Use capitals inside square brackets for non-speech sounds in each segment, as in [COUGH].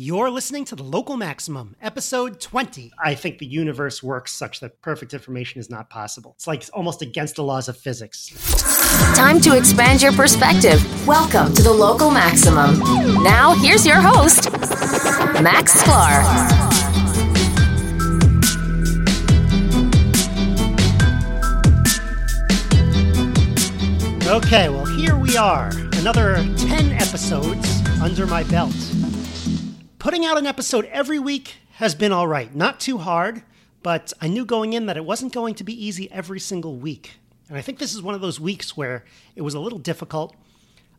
You're listening to the Local Maximum, episode 20. I think the universe works such that perfect information is not possible. It's like almost against the laws of physics. Time to expand your perspective. Welcome to the Local Maximum. Now, here's your host, Max Sklar. Okay, well, here we are. Another 10 episodes under my belt putting out an episode every week has been all right. Not too hard, but I knew going in that it wasn't going to be easy every single week. And I think this is one of those weeks where it was a little difficult.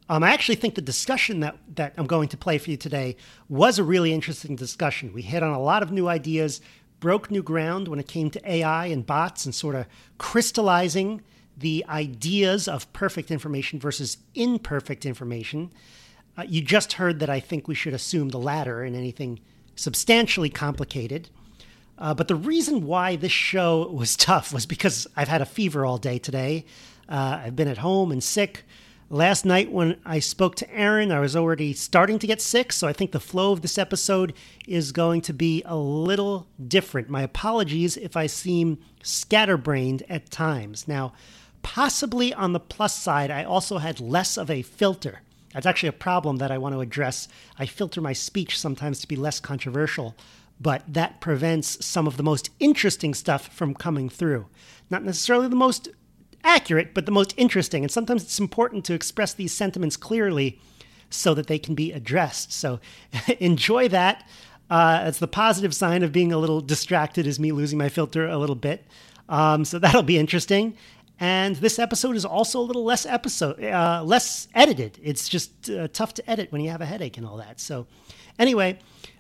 Um, I actually think the discussion that, that I'm going to play for you today was a really interesting discussion. We hit on a lot of new ideas, broke new ground when it came to AI and bots, and sort of crystallizing the ideas of perfect information versus imperfect information. Uh, you just heard that I think we should assume the latter in anything substantially complicated. Uh, but the reason why this show was [LAUGHS] tough was because I've had a fever all day today. Uh, I've been at home and sick. Last night, when I spoke to Aaron, I was already starting to get sick, so I think the flow of this episode is going to be a little different. My apologies if I seem scatterbrained at times. Now, possibly on the plus side, I also had less of a filter. That's actually a problem that I want to address. I filter my speech sometimes to be less controversial, but that prevents some of the most interesting stuff from coming through. Not necessarily the most accurate, but the most interesting. And sometimes it's important to express these sentiments clearly so that they can be addressed. So [LAUGHS] enjoy that. Uh, it's the positive sign of being a little distracted, is me losing my filter a little bit. Um, so that'll be interesting. And this episode is also a little less episode, uh, less edited. It's just uh, tough to edit when you have a headache and all that. So, anyway,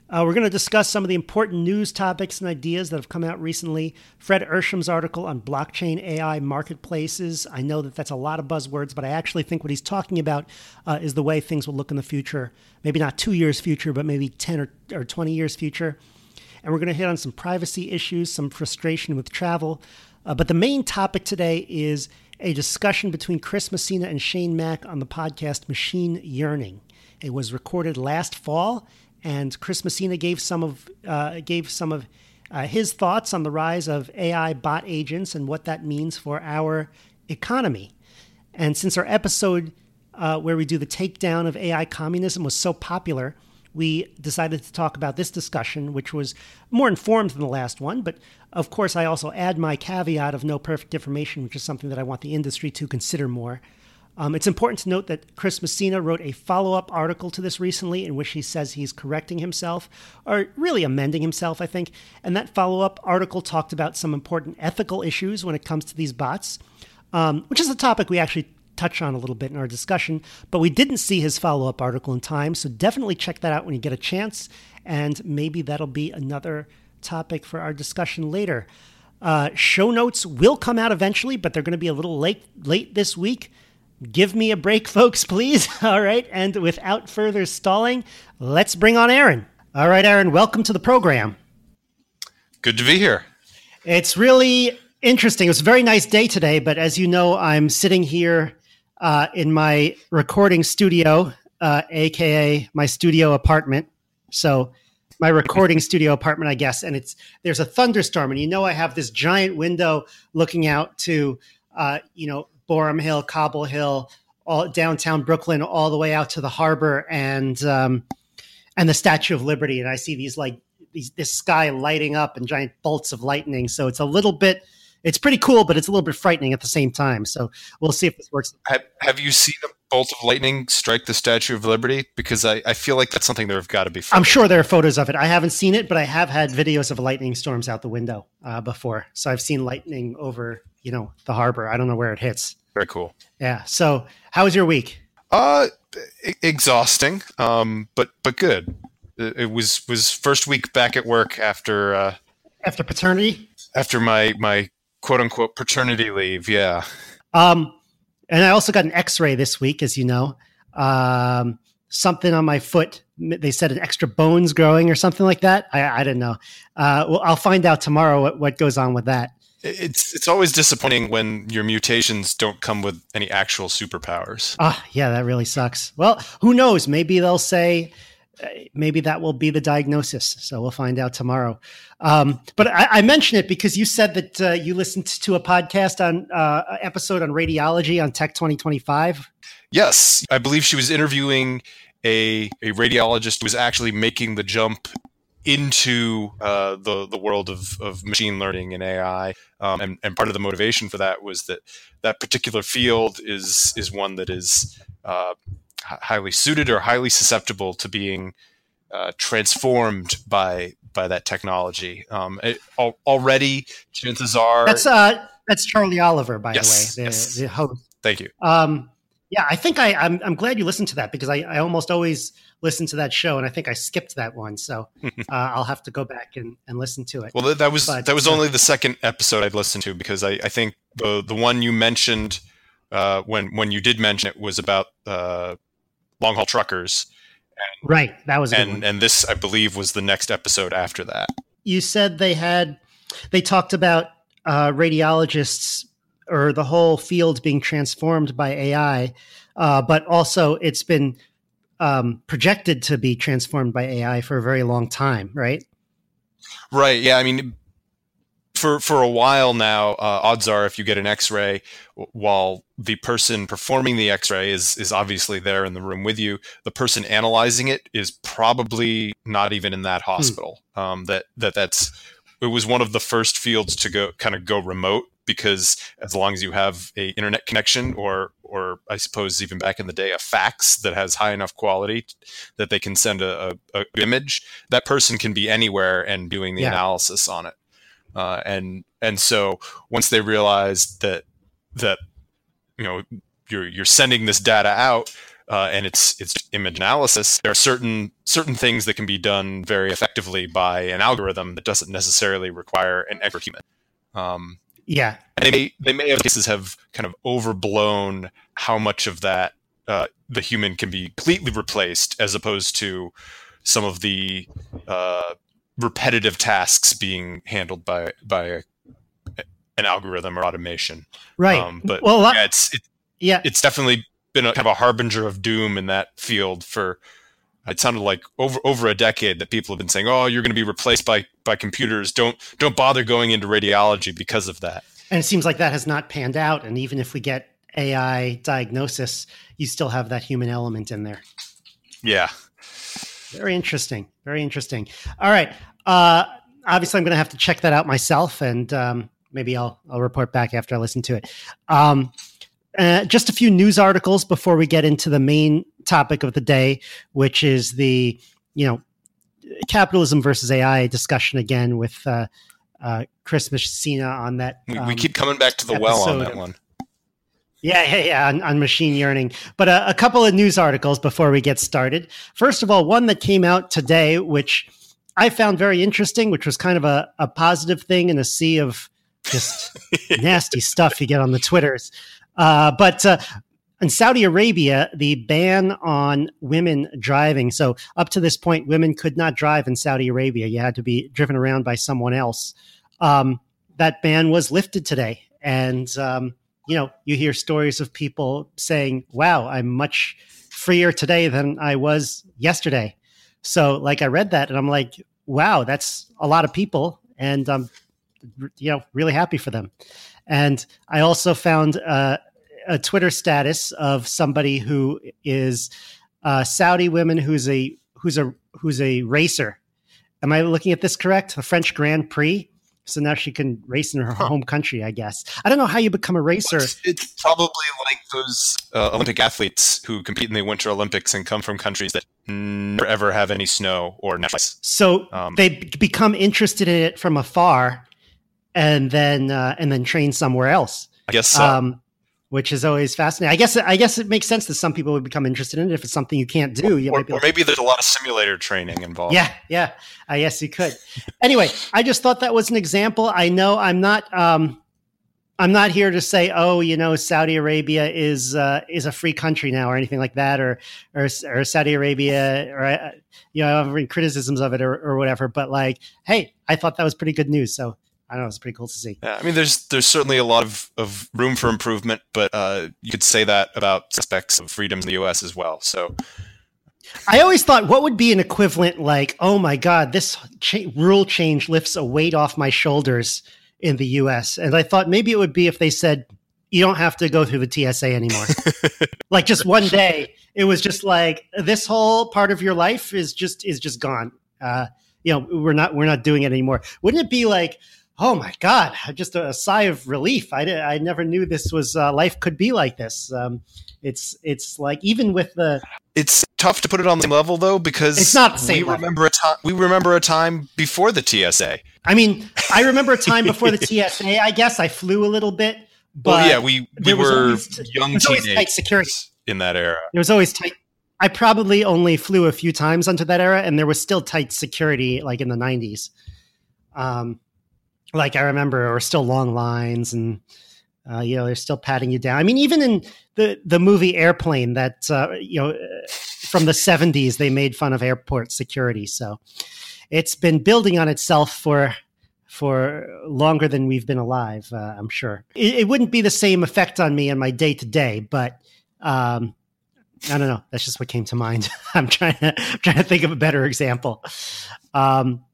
uh, we're going to discuss some of the important news topics and ideas that have come out recently. Fred Ehrsam's article on blockchain AI marketplaces. I know that that's a lot of buzzwords, but I actually think what he's talking about uh, is the way things will look in the future. Maybe not two years future, but maybe 10 or, or 20 years future. And we're going to hit on some privacy issues, some frustration with travel. Uh, but the main topic today is a discussion between Chris Messina and Shane Mac on the podcast Machine Yearning. It was recorded last fall, and Chris Messina gave some of uh, gave some of uh, his thoughts on the rise of AI bot agents and what that means for our economy. And since our episode uh, where we do the takedown of AI communism was so popular, we decided to talk about this discussion, which was more informed than the last one. But of course, I also add my caveat of no perfect information, which is something that I want the industry to consider more. Um, it's important to note that Chris Messina wrote a follow up article to this recently in which he says he's correcting himself, or really amending himself, I think. And that follow up article talked about some important ethical issues when it comes to these bots, um, which is a topic we actually touch on a little bit in our discussion, but we didn't see his follow up article in time. So definitely check that out when you get a chance. And maybe that'll be another topic for our discussion later. Uh, show notes will come out eventually, but they're going to be a little late late this week. Give me a break, [LAUGHS] folks, please. [LAUGHS] All right. And without further stalling, let's bring on Aaron. All right, Aaron, welcome to the program. Good to be here. It's really interesting. It was a very nice day today, but as you know, I'm sitting here uh, in my recording studio, uh, aka my studio apartment. So my recording [LAUGHS] studio apartment, I guess, and it's there's a thunderstorm, and you know I have this giant window looking out to uh, you know Boerum Hill, Cobble Hill, all downtown Brooklyn, all the way out to the harbor and um, and the Statue of Liberty, and I see these like these this sky lighting up and giant bolts of lightning. So it's a little bit it's pretty cool, but it's a little bit frightening at the same time. So we'll see if this works. Have, have you seen a bolt of lightning strike the Statue of Liberty? Because I, I feel like that's something there have got to be. Photos. I'm sure there are photos of it. I haven't seen it, but I have had videos of lightning storms out the window uh, before. So I've seen lightning over, you know, the harbor. I don't know where it hits. Very cool. Yeah. So how was your week? Uh, exhausting. Um, but but good. It was was first week back at work after uh, after paternity. After my my quote unquote paternity leave. Yeah. Um, and I also got an X-ray this week, as you know. Um, something on my foot. They said an extra bones growing or something like that. I, I don't know. Uh, well, I'll find out tomorrow what, what goes on with that. It's it's always disappointing when your mutations don't come with any actual superpowers. Ah, yeah, that really sucks. Well, who knows? Maybe they'll say maybe that will be the diagnosis. So we'll find out tomorrow. Um, but I, I mention it because you said that uh, you listened to a podcast on uh, episode on radiology on Tech 2025. Yes, I believe she was interviewing a, a radiologist who was actually making the jump into uh, the the world of, of machine learning and AI, um, and, and part of the motivation for that was that that particular field is is one that is uh, highly suited or highly susceptible to being uh, transformed by by that technology. Um, it, al- already, chances are that's uh, that's Charlie Oliver, by yes, the way, the, yes. the host. Thank you. Um, yeah, I think I, I'm I'm glad you listened to that because I, I almost always listen to that show, and I think I skipped that one, so [LAUGHS] uh, I'll have to go back and, and listen to it. Well, that, was But, that was only the second episode I'd listened to because I, I think the the one you mentioned uh, when when you did mention it was about uh, long haul truckers, Right, that was a good and and this I believe was the next episode after that. You said they had they talked about uh, radiologists or the whole field being transformed by AI, uh, but also it's been um, projected to be transformed by AI for a very long time, right? Right. Yeah. I mean, for for a while now, uh, odds are if you get an X-ray, while the person performing the X-ray is is obviously there in the room with you, the person analyzing it is probably not even in that hospital. Um, that that that's it was one of the first fields to go kind of go remote because as long as you have a internet connection or or I suppose even back in the day a fax that has high enough quality that they can send a, a, a image, that person can be anywhere and doing the Yeah. analysis on it. Uh, and and so once they realized that that you know you're you're sending this data out uh, and it's it's image analysis, there are certain certain things that can be done very effectively by an algorithm that doesn't necessarily require an expert human. Um, Yeah, and they may, they may have cases have kind of overblown how much of that uh, the human can be completely replaced as opposed to some of the uh, repetitive tasks being handled by by a, an algorithm or automation. right. Um, but well, lot- yeah, it's it, yeah, it's definitely been a kind of a harbinger of doom in that field for it sounded like over over a decade that people have been saying, "Oh, you're going to be replaced by by computers. Don't don't bother going into radiology because of that." and it seems like that has not panned out. And even if we get AI diagnosis, you still have that human element in there. Yeah. Very interesting. Very interesting. All right. Uh, obviously, I'm going to have to check that out myself, and um, maybe I'll I'll report back after I listen to it. Um, uh, just a few news articles before we get into the main topic of the day, which is the you know capitalism versus AI discussion again with uh, uh, Chris Messina on that. We, um, we keep coming back to the well on that one. Yeah, yeah, yeah, on, on machine yearning. But uh, a couple of news articles before we get started. First of all, one that came out today, which I found very interesting, which was kind of a, a positive thing in a sea of just [LAUGHS] nasty stuff you get on the Twitters. Uh, but uh, in Saudi Arabia, the ban on women driving. So, up to this point, women could not drive in Saudi Arabia. You had to be driven around by someone else. Um, that ban was lifted today. And, um, you know, you hear stories of people saying, wow, I'm much freer today than I was yesterday. So, like, I read that and I'm like, wow, that's a lot of people. And I'm, you know, really happy for them. And I also found uh, a Twitter status of somebody who is a Saudi woman who's a who's a who's a racer. Am I looking at this correct? The French Grand Prix. So now she can race in her Huh. home country, I guess. I don't know how you become a racer. It's, it's probably like those uh, Olympic athletes who compete in the Winter Olympics and come from countries that never ever have any snow or natural ice. So Um, they b- become interested in it from afar, and then uh, and then train somewhere else. I guess so. um, which is always fascinating. I guess I guess it makes sense that some people would become interested in it if it's something you can't do. You or, might be or like, maybe there's a lot of simulator training involved. yeah, yeah. I guess you could. Anyway, I just thought that was an example. I know I'm not. Um, I'm not here to say, oh, you know, Saudi Arabia is uh, is a free country now, or anything like that, or or, or Saudi Arabia, or uh, you know, criticisms of it, or, or whatever. But like, hey, I thought that was pretty good news. So I don't know, it's pretty cool to see. Yeah, I mean, there's there's certainly a lot of, of room for improvement, but uh, you could say that about aspects of freedoms in the U.S. as well. So I always thought, what would be an equivalent like, oh my God, this cha- rule change lifts a weight off my shoulders in the US? And I thought maybe it would be if they said, you don't have to go through the TSA anymore. [LAUGHS] like just one day, it was just like this whole part of your life is just is just gone. Uh, you know, we're not we're not doing it anymore. Wouldn't it be like, oh my god, just a, a sigh of relief? I I never knew this was uh, life could be like this. Um, it's it's like even with the it's tough to put it on the same level though because it's not the same. We remember a time. We remember a time before the TSA. I mean, I remember a time before the [LAUGHS] TSA. I guess I flew a little bit but well, yeah, we we were young teenagers security. in that era. It was always tight. I probably only flew a few times under that era, and there was still tight security, like in the '90s. Um, like I remember, were still long lines, and uh, you know they're still patting you down. I mean, even in the the movie Airplane, that uh, you know from the '70s, they made fun of airport security. So it's been building on itself for for longer than we've been alive. Uh, I'm sure it, it, wouldn't be the same effect on me in my day to day, but um, I don't know. That's just what came to mind. [LAUGHS] I'm trying to I'm trying to think of a better example. Um,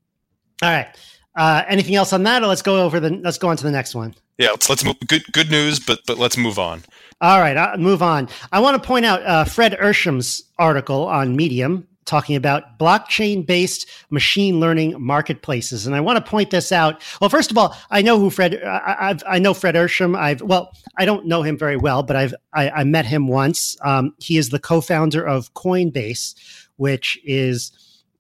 all right. Uh, anything else on that, or let's go over the let's go on to the next one. Yeah, let's let's move. Good good news, but but let's move on. All right, I'll move on. I want to point out uh, Fred Ehrsam's article on Medium talking about blockchain based machine learning marketplaces. And I want to point this out. Well, first of all, I know who Fred, I, I've, I know Fred Ehrsam. I've, well, I don't know him very well, but I've, I, I met him once. Um, he is the co-founder of Coinbase, which is,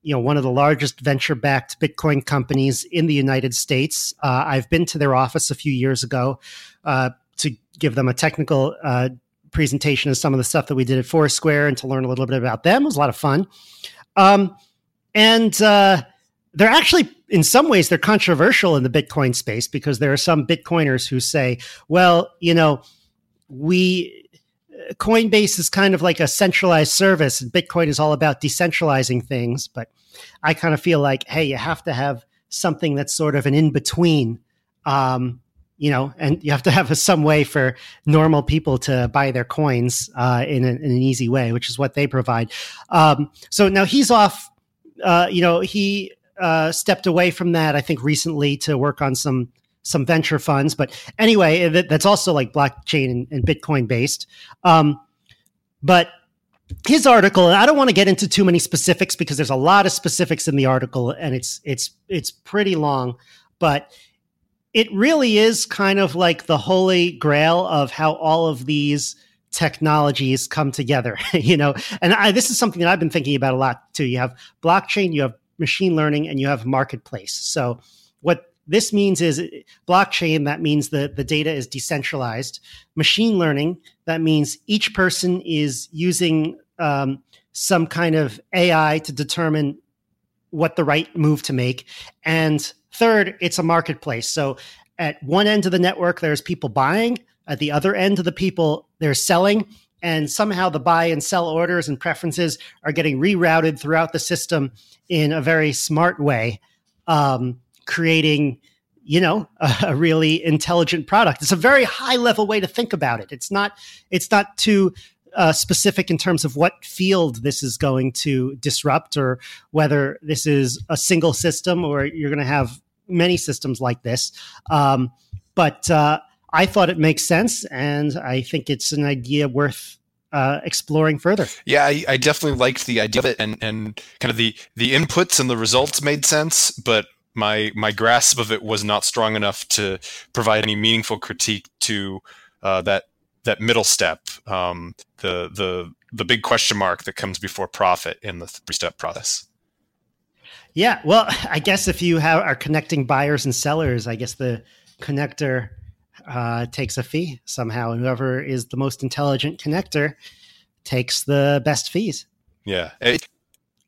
you know, one of the largest venture-backed Bitcoin companies in the United States. Uh, I've been to their office a few years ago uh, to give them a technical uh, presentation of some of the stuff that we did at Foursquare and to learn a little bit about them. It was a lot of fun. Um, and uh, they're actually, in some ways, they're controversial in the Bitcoin space because there are some Bitcoiners who say, well, you know, we Coinbase is kind of like a centralized service, and Bitcoin is all about decentralizing things. But I kind of feel like, hey, you have to have something that's sort of an in between. Um, you know, and you have to have a, [LAUGHS] some way for normal people to buy their coins uh, in, a, in, an easy way, which is what they provide. Um, so now he's off. Uh, you know, he uh, stepped away from that. I think recently to work on some some venture funds. But anyway, that, that's also like blockchain and, and Bitcoin based. Um, but his article, I don't want to get into too many specifics because there's a lot of specifics in the article, and it's it's it's pretty long. But it really is kind of like the holy grail of how all of these technologies come together [LAUGHS] you know and I, this is something that i've been thinking about a lot too you have blockchain you have machine learning and you have marketplace so this means is blockchain that means the, the data is decentralized machine learning that means each person is using um, some kind of ai to determine what the right move to make and Third, it's a marketplace. So at one end of the network, there's people buying. At the other end of the people, they're selling. And somehow the buy and sell orders and preferences are getting rerouted throughout the system in a very smart way, um, creating, you know, a, a really intelligent product. It's a very high level way to think about it. It's not. It's not too uh, specific in terms of what field this is going to disrupt or whether this is a single system or you're going to have many systems like this. Um, but uh, I thought it makes sense, and I think it's an idea worth uh, exploring further. Yeah, I, I, definitely liked the idea of it, and and kind of the the inputs and the results made sense, but my my grasp of it was not strong enough to provide any meaningful critique to uh, that that middle step, um, the the the big question mark that comes before profit in the three step process. Yeah, well, I guess if you have, are connecting buyers and sellers, I guess the connector uh, takes a fee somehow, and whoever is the most intelligent connector takes the best fees. Yeah. It,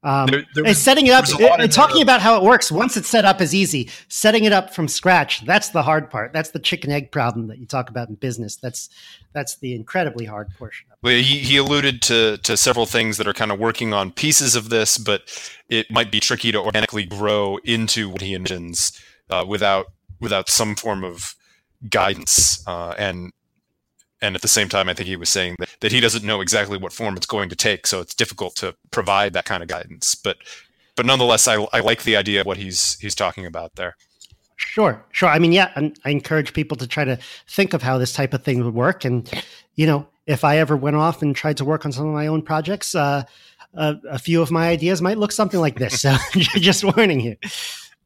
um, there, there was, setting it up, and talking about how it works. Once it's set up is easy. Setting it up from scratch, that's the hard part. That's the chicken egg problem that you talk about in business. That's that's the incredibly hard portion. Well, he, he alluded to to several things that are kind of working on pieces of this, but it might be tricky to organically grow into what he envisions uh, without without some form of guidance uh, and and at the same time, I think he was saying that, that he doesn't know exactly what form it's going to take, so it's difficult to provide that kind of guidance. But but nonetheless, I, I like the idea of what he's he's talking about there. Sure, sure. I mean, yeah, I encourage people to try to think of how this type of thing would work, and you know, if I ever went off and tried to work on some of my own projects, uh, a, a, few of my ideas might look something like this. So, [LAUGHS] just warning you.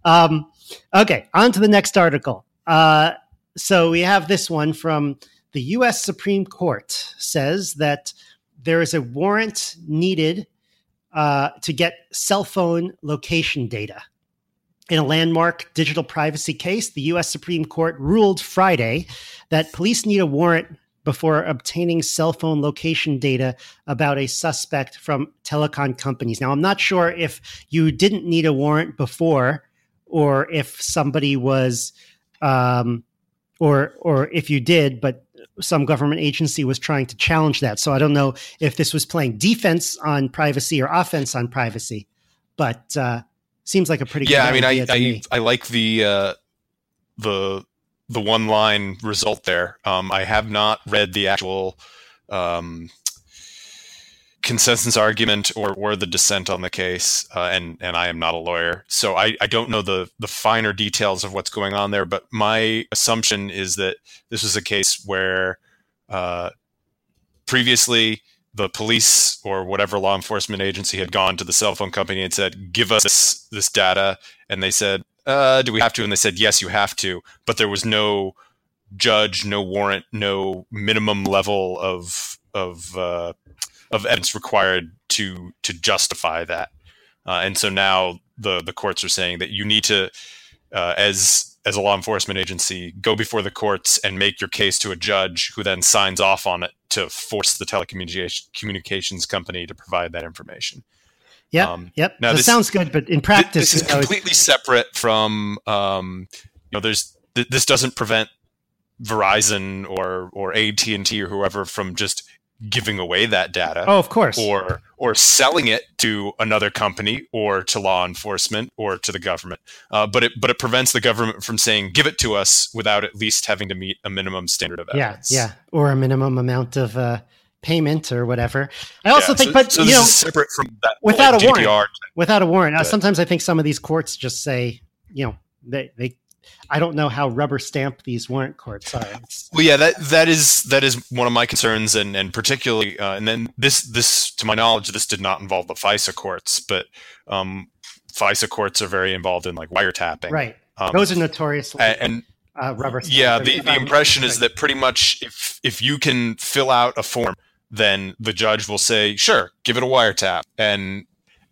Um, okay, on to the next article. Uh, so we have this one from the U.S. Supreme Court says that there is a warrant needed uh, to get cell phone location data. In a landmark digital privacy case, the U.S. Supreme Court ruled Friday that police need a warrant before obtaining cell phone location data about a suspect from telecom companies. Now, I'm not sure if you didn't need a warrant before or if somebody was, um, or or if you did, but some government agency was trying to challenge that. So I don't know if this was playing defense on privacy or offense on privacy, but uh, seems like a pretty yeah. I mean, I I, me. I like the uh, the the one line result there. Um, I have not read the actual um, consensus argument or, or the dissent on the case, uh, and and I am not a lawyer, so I, I don't know the the finer details of what's going on there. But my assumption is that this was a case where uh, previously the police or whatever law enforcement agency had gone to the cell phone company and said, "Give us this, this data," and they said, uh, "Do we have to?" And they said, "Yes, you have to," but there was no judge, no warrant, no minimum level of of uh, of evidence required to to justify that. Uh, and so now the the courts are saying that you need to, uh, as as a law enforcement agency, go before the courts and make your case to a judge who then signs off on it to force the telecommunications company to provide that information. Yep. Um, yep. Now this sounds good, but in practice, this is completely separate from. Um, you know, there's th- this doesn't prevent Verizon or or AT and T or whoever from just giving away that data. Oh, of course. Or or selling it to another company or to law enforcement or to the government. Uh, but it but it prevents the government from saying give it to us without at least having to meet a minimum standard of evidence. Yeah, yeah, or a minimum amount of uh, payment or whatever. I also yeah, think, so, but so you know, separate from that without like, a warrant. Without a warrant. Sometimes I think some of these courts just say, you know, they they I don't know how rubber stamped these warrant courts are. Well, yeah, that that is that is one of my concerns, and and particularly, uh, and then this this to my knowledge, this did not involve the FISA courts, but um, FISA courts are very involved in like wiretapping. Right. Um, Those are notoriously and. Uh, rubber yeah, the, the impression is that pretty much if if you can fill out a form, then the judge will say, "Sure, give it a wiretap." And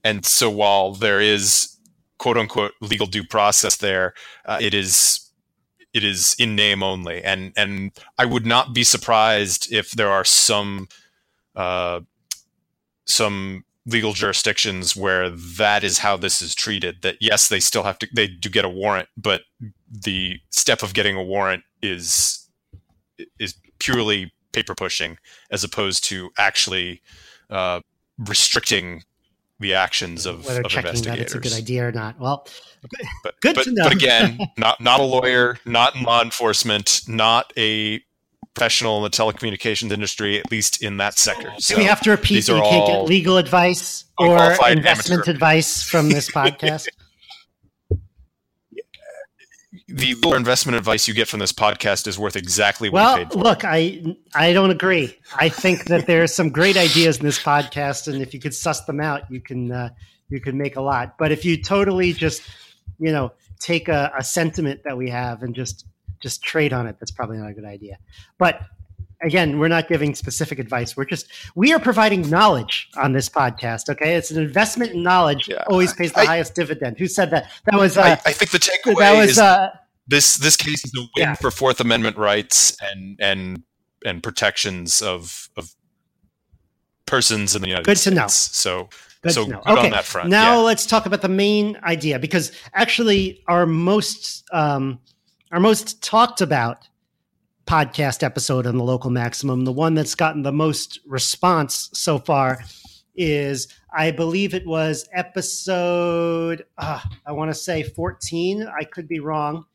and so while there is quote unquote legal due process there. Uh, it is it is in name only, and and I would not be surprised if there are some uh, some legal jurisdictions where that is how this is treated. That yes, they still have to they do get a warrant, but the step of getting a warrant is is purely paper pushing as opposed to actually uh, restricting the actions of, whether of checking that it's a good idea or not. Well, but, good but, to know. but again, [LAUGHS] not not a lawyer, not in law enforcement, not a professional in the telecommunications industry, at least in that sector. So Do we have to repeat that you can't get legal advice or investment amateur. advice from this [LAUGHS] podcast? The investment advice you get from this podcast is worth exactly what well, you paid for. look, I I don't agree. I think that there are some great ideas in this podcast, and if you could suss them out, you can uh, you can make a lot. But if you totally just you know take a, a sentiment that we have and just just trade on it, that's probably not a good idea. But again, we're not giving specific advice. We're just we are providing knowledge on this podcast. Okay, it's an investment in knowledge. Yeah. Always pays the I, highest dividend. Who said that? That was. Uh, I, I, think the takeaway that was, is uh, this. This case is a win yeah. for Fourth Amendment rights and and and protections of of persons in the United good States. to know. So. Good so good okay. on that front. Now yeah. let's talk about the main idea because actually our most um, our most talked about podcast episode on the local maximum. The one that's gotten the most response so far is, I believe it was episode, uh, I want to say 14. I could be wrong.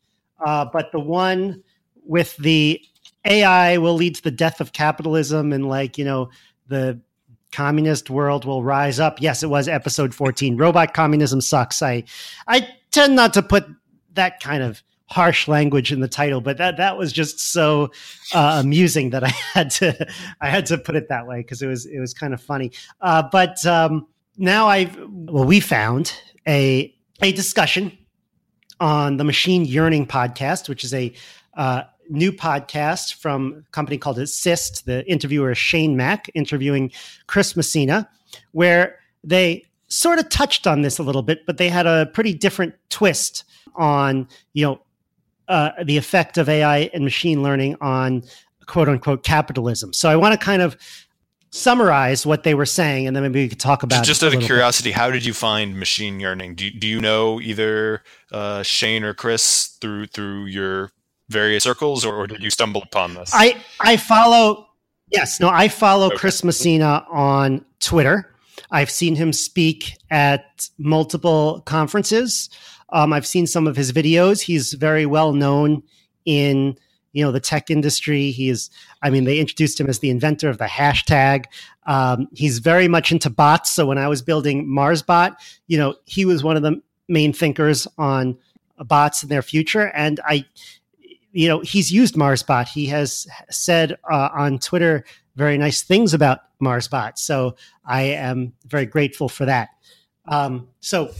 Uh, but the one with the AI will lead to the death of capitalism and like, you know, the communist world will rise up. Yes, it was episode 14. Robot communism sucks. I I tend not to put that kind of harsh language in the title, but that that was just so uh, amusing that I had to I had to put it that way because it was it was kind of funny. Uh, but um, now I've well, we found a a discussion on the Machine Yearning podcast, which is a uh, new podcast from a company called Assist. The interviewer is Shane Mac interviewing Chris Messina, where they sort of touched on this a little bit, but they had a pretty different twist on you know uh, the effect of AI and machine learning on quote unquote capitalism. So I want to kind of summarize what they were saying, and then maybe we could talk about. Just out of curiosity, bit. how did you find machine learning? Do you, do you know either uh, Shane or Chris through through your various circles, or, or, did you stumble upon this? I I follow. Yes, no, I follow okay. Chris Messina on Twitter. I've seen him speak at multiple conferences. Um, I've seen some of his videos. He's very well known in you know the tech industry. He is. I mean, they introduced him as the inventor of the hashtag. Um, he's very much into bots. So when I was building MarsBot, you know, he was one of the main thinkers on bots in their future. And I, you know, he's used MarsBot. He has said uh, on Twitter very nice things about MarsBot. So I am very grateful for that. Um, so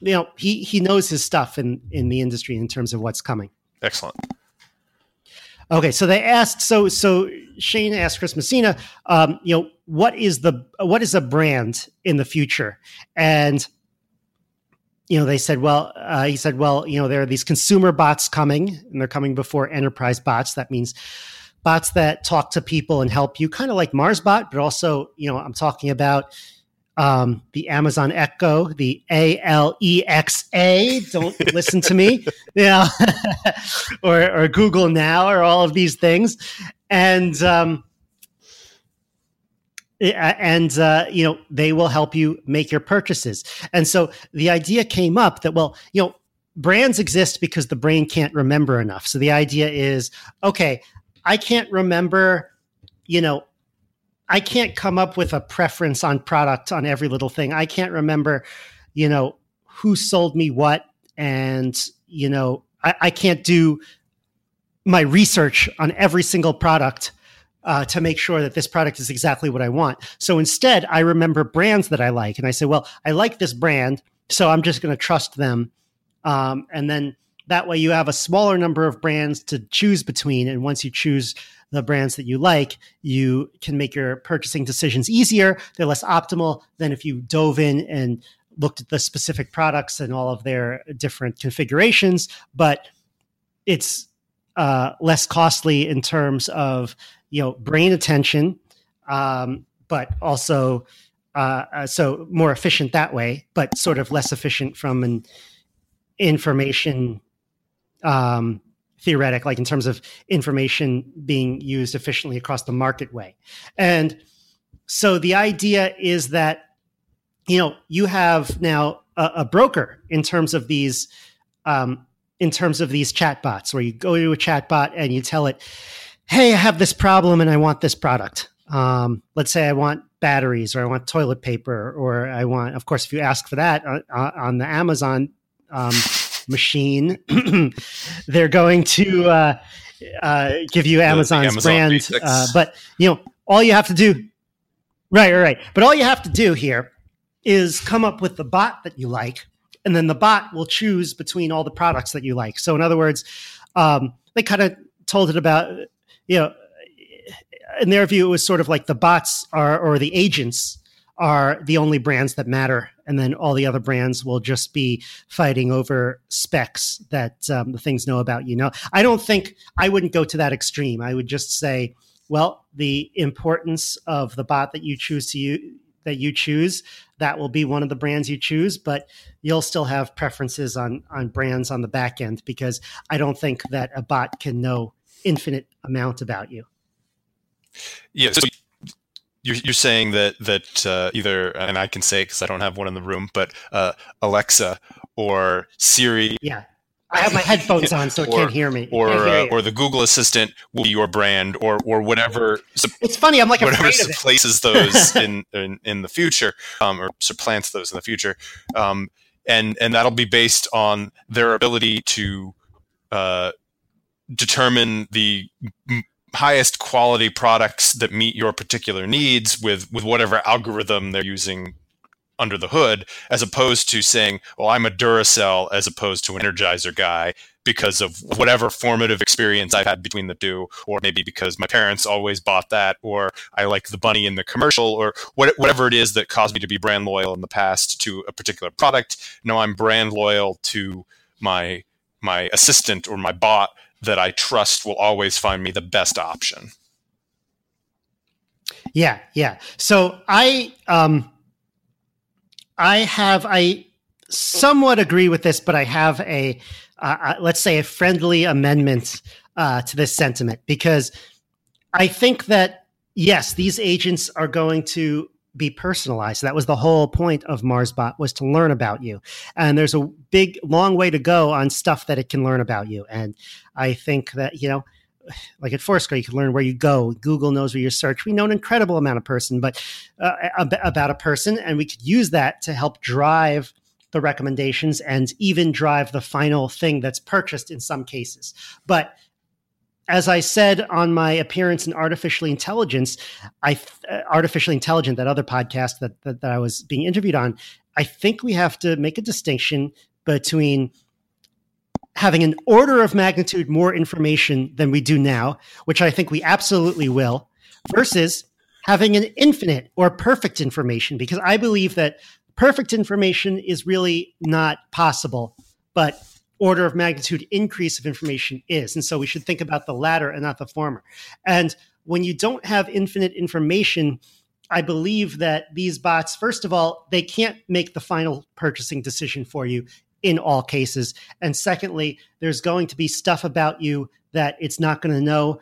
you know he he knows his stuff in in the industry in terms of what's coming. Excellent. Okay, so they asked. So so Shane asked Chris Messina, um, you know, what is the what is a brand in the future? And you know, they said, well, uh, he said, well, you know, there are these consumer bots coming, and they're coming before enterprise bots. That means bots that talk to people and help you, kind of like MarsBot, but also, you know, I'm talking about um, the Amazon Echo, the A L E X A. Don't [LAUGHS] listen to me, yeah, [LAUGHS] or, or Google Now, or all of these things, and um, and uh, you know they will help you make your purchases. And so the idea came up that well, you know, brands exist because the brain can't remember enough. So the idea is okay, I can't remember, you know, I can't come up with a preference on product on every little thing. I can't remember, you know, who sold me what, and you know, I, I can't do my research on every single product uh, to make sure that this product is exactly what I want. So instead, I remember brands that I like, and I say, well, I like this brand, so I'm just going to trust them, um, and then that way you have a smaller number of brands to choose between, and once you choose the brands that you like, you can make your purchasing decisions easier. They're less optimal than if you dove in and looked at the specific products and all of their different configurations, but it's uh, less costly in terms of you know brain attention, um, but also uh, uh so more efficient that way, but sort of less efficient from an information um, theoretic, like in terms of information being used efficiently across the market way. And so the idea is that, you know, you have now a, a broker in terms of these, um, in terms of these chatbots, where you go to a chatbot and you tell it, "Hey, I have this problem and I want this product." Um, let's say I want batteries, or I want toilet paper, or I want, of course, if you ask for that on, on the Amazon um, machine. [CLEARS THROAT] They're going to uh, uh, give you Amazon's Amazon brand, uh, but you know all you have to do, right, right, right. But all you have to do here is come up with the bot that you like, and then the bot will choose between all the products that you like. So in other words, um, they kind of told it about you know in their view it was sort of like the bots are or the agents are the only brands that matter and then all the other brands will just be fighting over specs that um, the things know about you. Know i don't think i wouldn't go to that extreme. I would just say well the importance of the bot that you choose to use that you choose that will be one of the brands you choose but you'll still have preferences on on brands on the back end because i don't think that a bot can know infinite amount about you. Yeah so you're, you're saying that that uh, either and I can say because I don't have one in the room, but uh, Alexa or Siri, yeah, I have my headphones on, so it or, can't hear me. Or hear uh, or the Google Assistant will be your brand, or or whatever. It's funny. I'm like whatever afraid of it. places those [LAUGHS] in, in in the future, um, or supplants those in the future, um, and and that'll be based on their ability to uh, determine the highest quality products that meet your particular needs with with whatever algorithm they're using under the hood, as opposed to saying, "Well, I'm a Duracell," as opposed to an Energizer guy because of whatever formative experience I've had between the two, or maybe because my parents always bought that, or I like the bunny in the commercial, or what, whatever it is that caused me to be brand loyal in the past to a particular product. No, I'm brand loyal to my my assistant or my bot that I trust will always find me the best option. Yeah, yeah. So I um I have I somewhat agree with this, but I have a uh, uh, let's say a friendly amendment uh, to this sentiment because I think that yes, these agents are going to be personalized. That was the whole point of MarsBot was to learn about you. And there's a big long way to go on stuff that it can learn about you. And I think that, you know, [SIGHS] like at Foursquare, you can learn where you go. Google knows where you search. We know an incredible amount of person, but uh, about a person, and we could use that to help drive the recommendations and even drive the final thing that's purchased in some cases. But as I said on my appearance in Artificially Intelligence, I uh, Artificially Intelligent, that other podcast that, that that I was being interviewed on, I think we have to make a distinction between having an order of magnitude more information than we do now, which I think we absolutely will, versus having an infinite or perfect information, because I believe that perfect information is really not possible, but order of magnitude increase of information is. And so we should think about the latter and not the former. And when you don't have infinite information, I believe that these bots, first of all, they can't make the final purchasing decision for you in all cases. And secondly, there's going to be stuff about you that it's not going to know.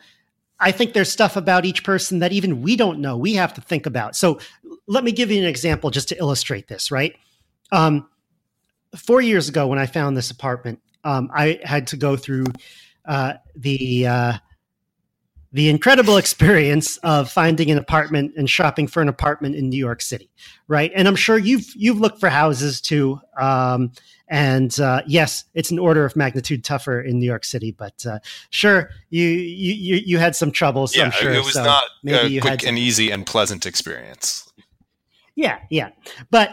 I think there's stuff about each person that even we don't know. We have to think about. So let me give you an example just to illustrate this, right? Um, four years ago, when I found this apartment, um, I had to go through uh, the uh, the incredible experience of finding an apartment and shopping for an apartment in New York City, right? And I'm sure you've you've looked for houses too. Um, and uh, yes, it's an order of magnitude tougher in New York City, but uh, sure, you, you you had some troubles. Yeah, I'm sure. it was so not maybe a you quick had and easy and pleasant experience. Yeah, yeah. But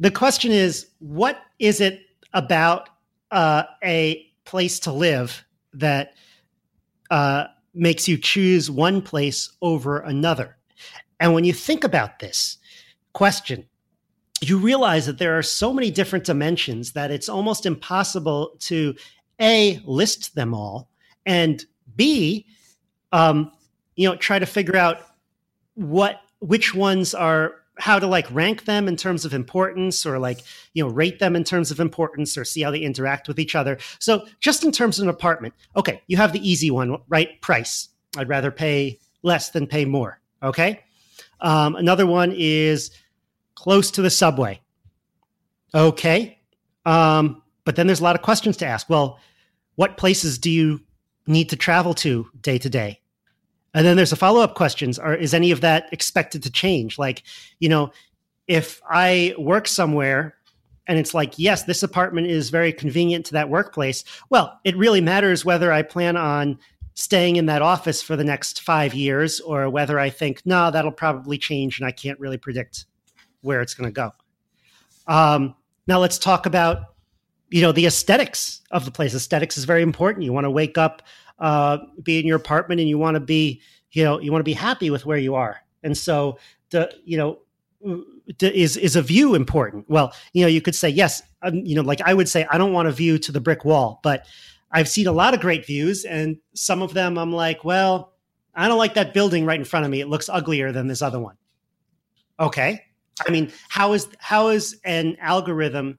the question is, what is it about uh, a place to live that uh, makes you choose one place over another? And when you think about this question, you realize that there are so many different dimensions that it's almost impossible to a list them all and b um, you know try to figure out what which ones are how to like rank them in terms of importance or like you know rate them in terms of importance or see how they interact with each other. So just in terms of an apartment okay you have the easy one right? Price. I'd rather pay less than pay more okay? Um, another one is close to the subway okay? Um, but then there's a lot of questions to ask. Well what places do you need to travel to day to day and then there's a follow up questions: Are is any of that expected to change? Like, you know, if I work somewhere and it's like, yes, this apartment is very convenient to that workplace. Well, it really matters whether I plan on staying in that office for the next five years or whether I think, no, that'll probably change and I can't really predict where it's going to go. Um, now let's talk about, you know, the aesthetics of the place. Aesthetics is very important. You want to wake up uh, be in your apartment and you want to be, you know, you want to be happy with where you are. And so, the, you know, is is a view important? Well, you know, you could say yes. Um, you know, like I would say, I don't want a view to the brick wall, but I've seen a lot of great views, and some of them I'm like, well, I don't like that building right in front of me. It looks uglier than this other one. Okay, I mean, how is how is an algorithm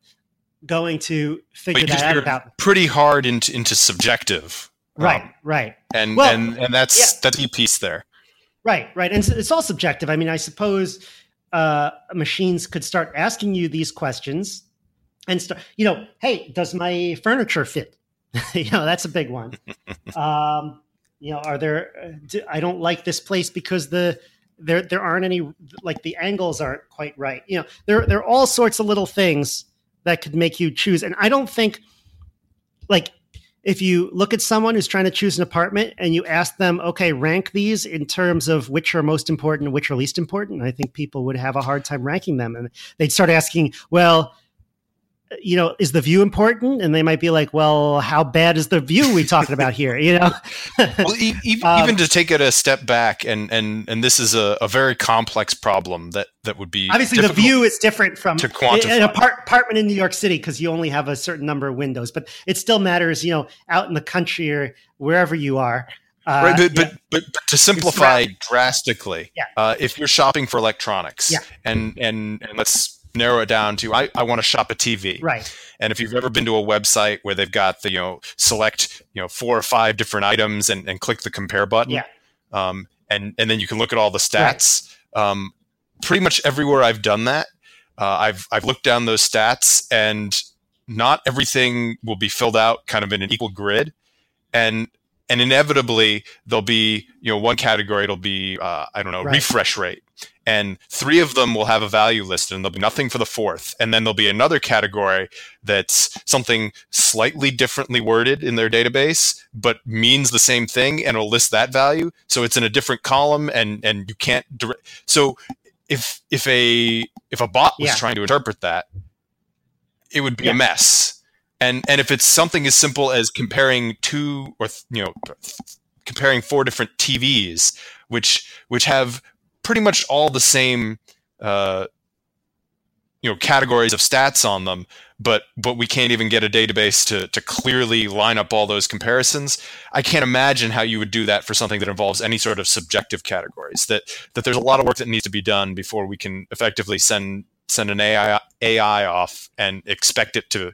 going to figure that out about pretty hard into into subjective Right, um, right. And well, and and that's yeah. that's a piece there. Right, right. And it's all subjective. I mean, I suppose uh, machines could start asking you these questions and start, you know, hey, does my furniture fit? [LAUGHS] you know, that's a big one. [LAUGHS] um, you know, are there? I don't like this place because the there there aren't any like the angles aren't quite right. You know, there there are all sorts of little things that could make you choose, and I don't think like if you look at someone who's trying to choose an apartment and you ask them, okay, rank these in terms of which are most important which are least important, I think people would have a hard time ranking them. And they'd start asking, well, you know, is the view important? And they might be like, well, how bad is the view we talking about here? You know, [LAUGHS] well, e- even, um, even to take it a step back, and and and this is a, a very complex problem that that would be obviously the view is different from to quantify. an apart- apartment in New York City because you only have a certain number of windows, but it still matters. You know, out in the country or wherever you are. Uh, right, but, yeah. but, but, to simplify drastically, yeah. uh, if you're shopping for electronics, yeah. and, and and let's narrow it down to I, I want to shop a TV. Right. And if you've ever been to a website where they've got the, you know, select, you know, four or five different items and, and click the compare button. Yeah. Um, and, and then you can look at all the stats. Right. Um, pretty much everywhere I've done that, uh, I've, I've looked down those stats and not everything will be filled out kind of in an equal grid. And, and inevitably there'll be, you know, one category, it'll be, uh, I don't know, right. refresh rate and three of them will have a value listed and there'll be nothing for the fourth and then there'll be another category that's something slightly differently worded in their database but means the same thing and it'll list that value so it's in a different column and and you can't direct so if if a if a bot was yeah. trying to interpret that it would be yeah. a mess and and if it's something as simple as comparing two or you know comparing four different TVs which which have pretty much all the same uh, you know categories of stats on them but but we can't even get a database to to clearly line up all those comparisons i can't imagine how you would do that for something that involves any sort of subjective categories that that there's a lot of work that needs to be done before we can effectively send send an ai ai off and expect it to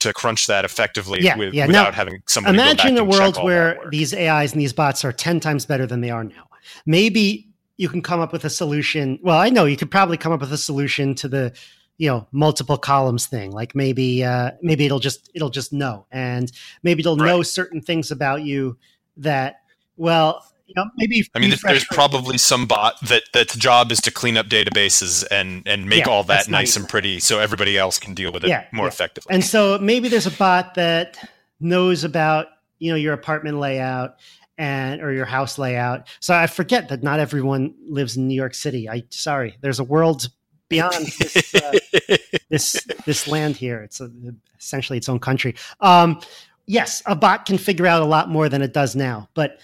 to crunch that effectively yeah, with, yeah. without now, having somebody imagine a world where these ais and these bots are 10 times better than they are now maybe you can come up with a solution. Well, I know you could probably come up with a solution to the you know multiple columns thing like maybe uh maybe it'll just it'll just know and maybe it'll right. know certain things about you that well you know maybe i mean there's probably some bot that that's job is to clean up databases and and make yeah, all that nice and pretty so everybody else can deal with it yeah, more yeah. effectively and so maybe there's a bot that knows about you know your apartment layout and or your house layout. So I forget that not everyone lives in New York City. I sorry, there's a world beyond this uh, [LAUGHS] this, this land here. It's a, essentially its own country. Um, yes, a bot can figure out a lot more than it does now, but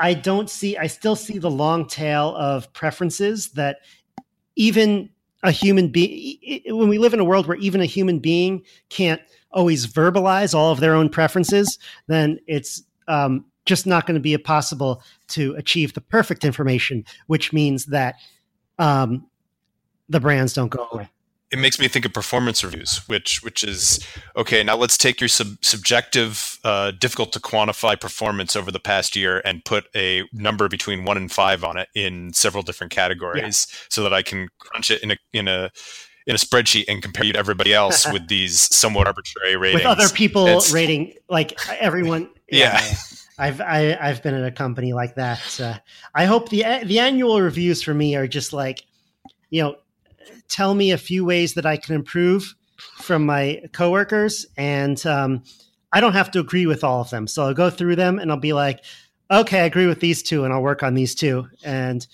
I don't see. I still see the long tail of preferences that even a human being. When we live in a world where even a human being can't always verbalize all of their own preferences, then it's um, just not going to be possible to achieve the perfect information, which means that um, the brands don't go away. It makes me think of performance reviews, which which is okay. Now let's take your sub- subjective, uh, difficult to quantify performance over the past year and put a number between one and five on it in several different categories, yeah. so that I can crunch it in a in a in a spreadsheet and compare you to everybody else [LAUGHS] with these somewhat arbitrary ratings. With other people it's, rating, like everyone. [LAUGHS] yeah. yeah. I've I, have i have been at a company like that. Uh, I hope the the annual reviews for me are just like, you know, tell me a few ways that I can improve from my coworkers, and um, I don't have to agree with all of them. So I'll go through them and I'll be like, okay, I agree with these two, and I'll work on these two, and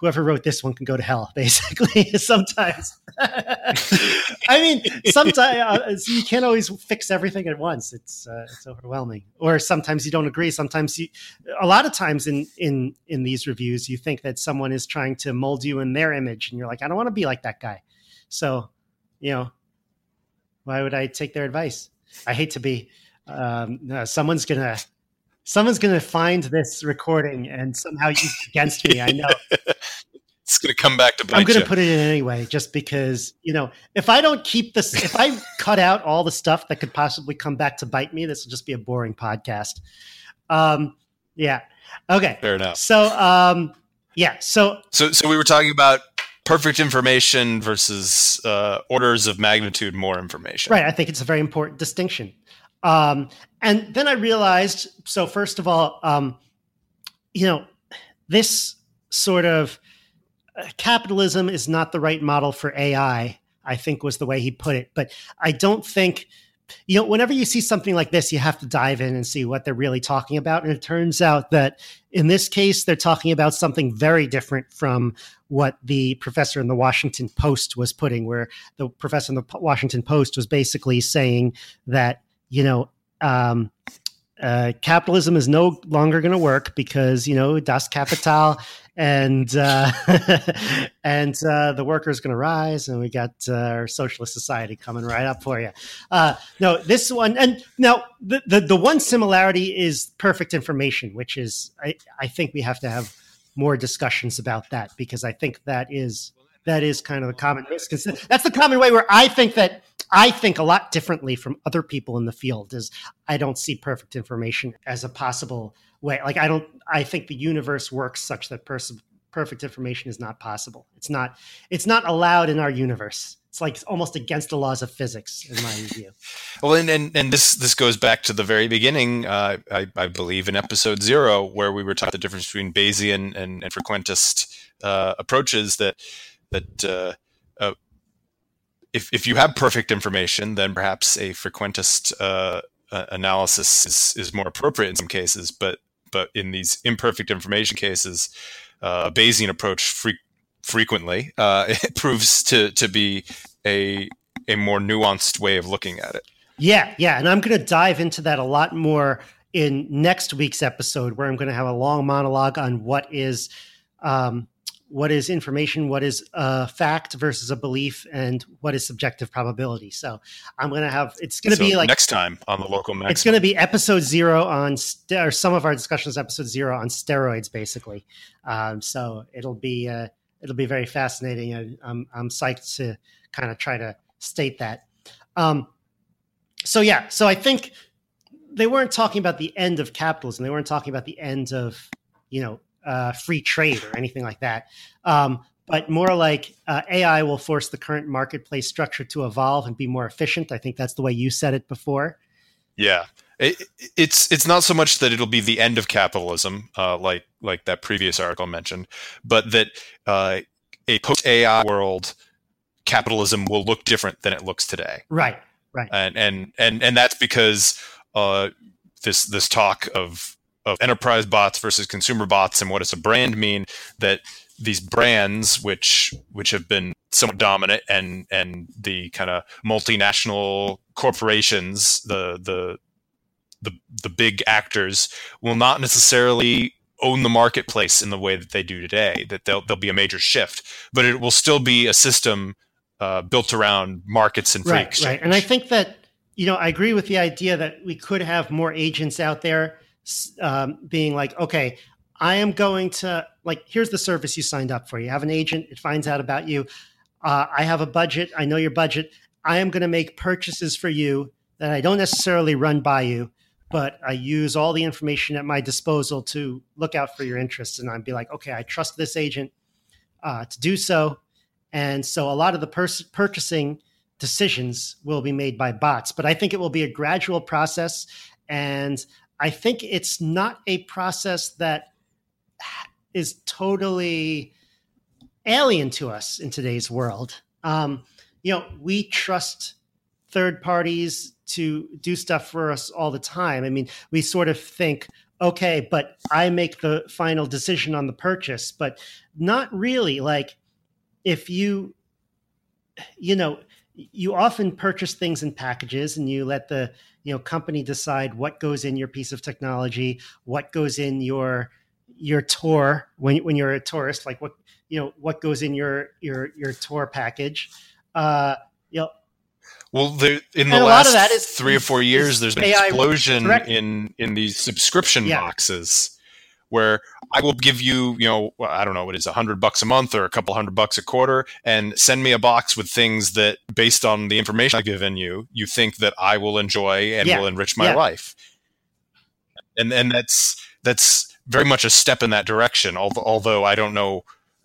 whoever wrote this one can go to hell, [LAUGHS] basically. [LAUGHS] sometimes, [LAUGHS] I mean, sometimes uh, you can't always fix everything at once. It's uh, it's overwhelming. Or sometimes you don't agree. Sometimes you, a lot of times in in in these reviews, you think that someone is trying to mold you in their image, and you're like, I don't want to be like that guy. So, you know, why would I take their advice? I hate to be. Um, no, someone's gonna someone's going to find this recording and somehow use it against me. I know. It's going to come back to bite you. I'm going to put it in anyway, just because you know, if I don't keep this, if I cut out all the stuff that could possibly come back to bite me, this will just be a boring podcast. Um, yeah. Okay. Fair enough. So, um, yeah. So, so, so we were talking about perfect information versus uh, orders of magnitude more information. Right. I think it's a very important distinction. Um, and then I realized so, first of all, um, you know, this sort of capitalism is not the right model for AI, I think was the way he put it. But I don't think, you know, whenever you see something like this, you have to dive in and see what they're really talking about. And it turns out that in this case, they're talking about something very different from what the professor in the Washington Post was putting, where the professor in the Washington Post was basically saying that, you know, um, uh, capitalism is no longer going to work because you know das Kapital and uh, [LAUGHS] and uh, the worker is going to rise, and we got uh, our socialist society coming right up for you. Uh, no, this one, and now the, the the one similarity is perfect information, which is I I think we have to have more discussions about that because I think that is that is kind of the common misconception. That's the common way where I think that I think a lot differently from other people in the field. Is I don't see perfect information as a possible way. Like I don't. I think the universe works such that pers- perfect information is not possible. It's not. It's not allowed in our universe. It's like almost against the laws of physics, in my [LAUGHS] view. well, and, and and this this goes back to the very beginning. Uh, I, I believe in episode zero, where we were taught the difference between Bayesian and, and frequentist uh, approaches. That that uh, uh, if if you have perfect information, then perhaps a frequentist uh, analysis is, is more appropriate in some cases. But but in these imperfect information cases, uh, a Bayesian approach fre- frequently uh, [LAUGHS] proves to to be a a more nuanced way of looking at it. Yeah, yeah, and I'm going to dive into that a lot more in next week's episode, where I'm going to have a long monologue on what is um, what is information, what is a fact versus a belief, and what is subjective probability. So I'm going to have it's going to so be like next time on the local. Maximum. It's going to be episode zero on st- or some of our discussions episode zero on steroids, basically. Um, so it'll be uh, it'll be very fascinating. I, I'm I'm psyched to kind of try to state that. Um, so yeah, so I think they weren't talking about the end of capitalism. They weren't talking about the end of you know uh, free trade or anything like that. Um, but more like uh, AI will force the current marketplace structure to evolve and be more efficient. I think that's the way you said it before. Yeah, it, it's it's not so much that it'll be the end of capitalism, uh, like like that previous article mentioned, but that uh, a post AI world, capitalism will look different than it looks today. Right. Right. And and and and that's because uh, this this talk of of enterprise bots versus consumer bots and what does a brand mean that these brands which which have been somewhat dominant and and the kind of multinational corporations the the the the big actors will not necessarily own the marketplace in the way that they do today that there'll, there'll be a major shift but it will still be a system uh, built around markets and free right, exchange. right and i think that you know i agree with the idea that we could have more agents out there um, being like, okay, I am going to like, here's the service you signed up for. You have an agent, it finds out about you. Uh, I have a budget. I know your budget. I am going to make purchases for you that I don't necessarily run by you, but I use all the information at my disposal to look out for your interests. And I'd be like, okay, I trust this agent uh, to do so. And so a lot of the purchasing decisions will be made by bots, but I think it will be a gradual process. And I think it's not a process that is totally alien to us in today's world. Um, you know, we trust third parties to do stuff for us all the time. I mean, we sort of think, okay, but I make the final decision on the purchase, but not really. Like, if you, you know, you often purchase things in packages and you let the you know company decide what goes in your piece of technology what goes in your your tour when, when you're a tourist like what you know what goes in your your your tour package uh you know. Well, there, in the last is, three or four years, there's an AI explosion in in these subscription yeah. boxes where I will give you, you know, I don't know what is a hundred bucks a month or a couple hundred bucks a quarter, and send me a box with things that, based on the information I've given you, you think that I will enjoy and yeah. will enrich my yeah. life. And and that's that's very much a step in that direction. Although, although I don't know,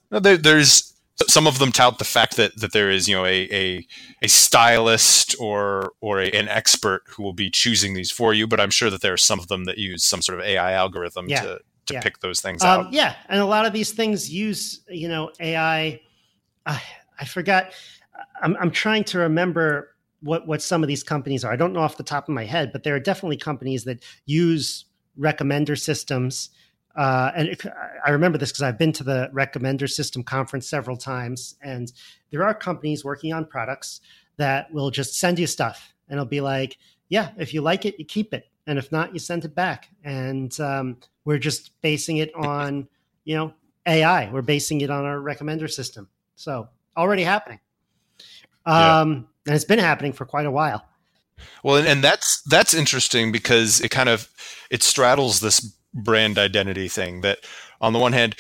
there, there's some of them tout the fact that, that there is you know a, a, a stylist or or a, an expert who will be choosing these for you but i'm sure that there are some of them that use some sort of ai algorithm Yeah. to, to Yeah. pick those things Um, out yeah, and a lot of these things use you know AI. I, I forgot. I'm I'm trying to remember what what some of these companies are. I don't know off the top of my head, but there are definitely companies that use recommender systems. Uh, and I remember this because I've been to the recommender system conference several times, and there are companies working on products that will just send you stuff, and it'll be like, yeah, if you like it, you keep it, and if not, you send it back. And um, we're just basing it on, you know, AI. We're basing it on our recommender system. So already happening. Yeah. Um, and it's been happening for quite a while. Well, and, and that's that's interesting because it kind of it straddles this brand identity thing that on the one hand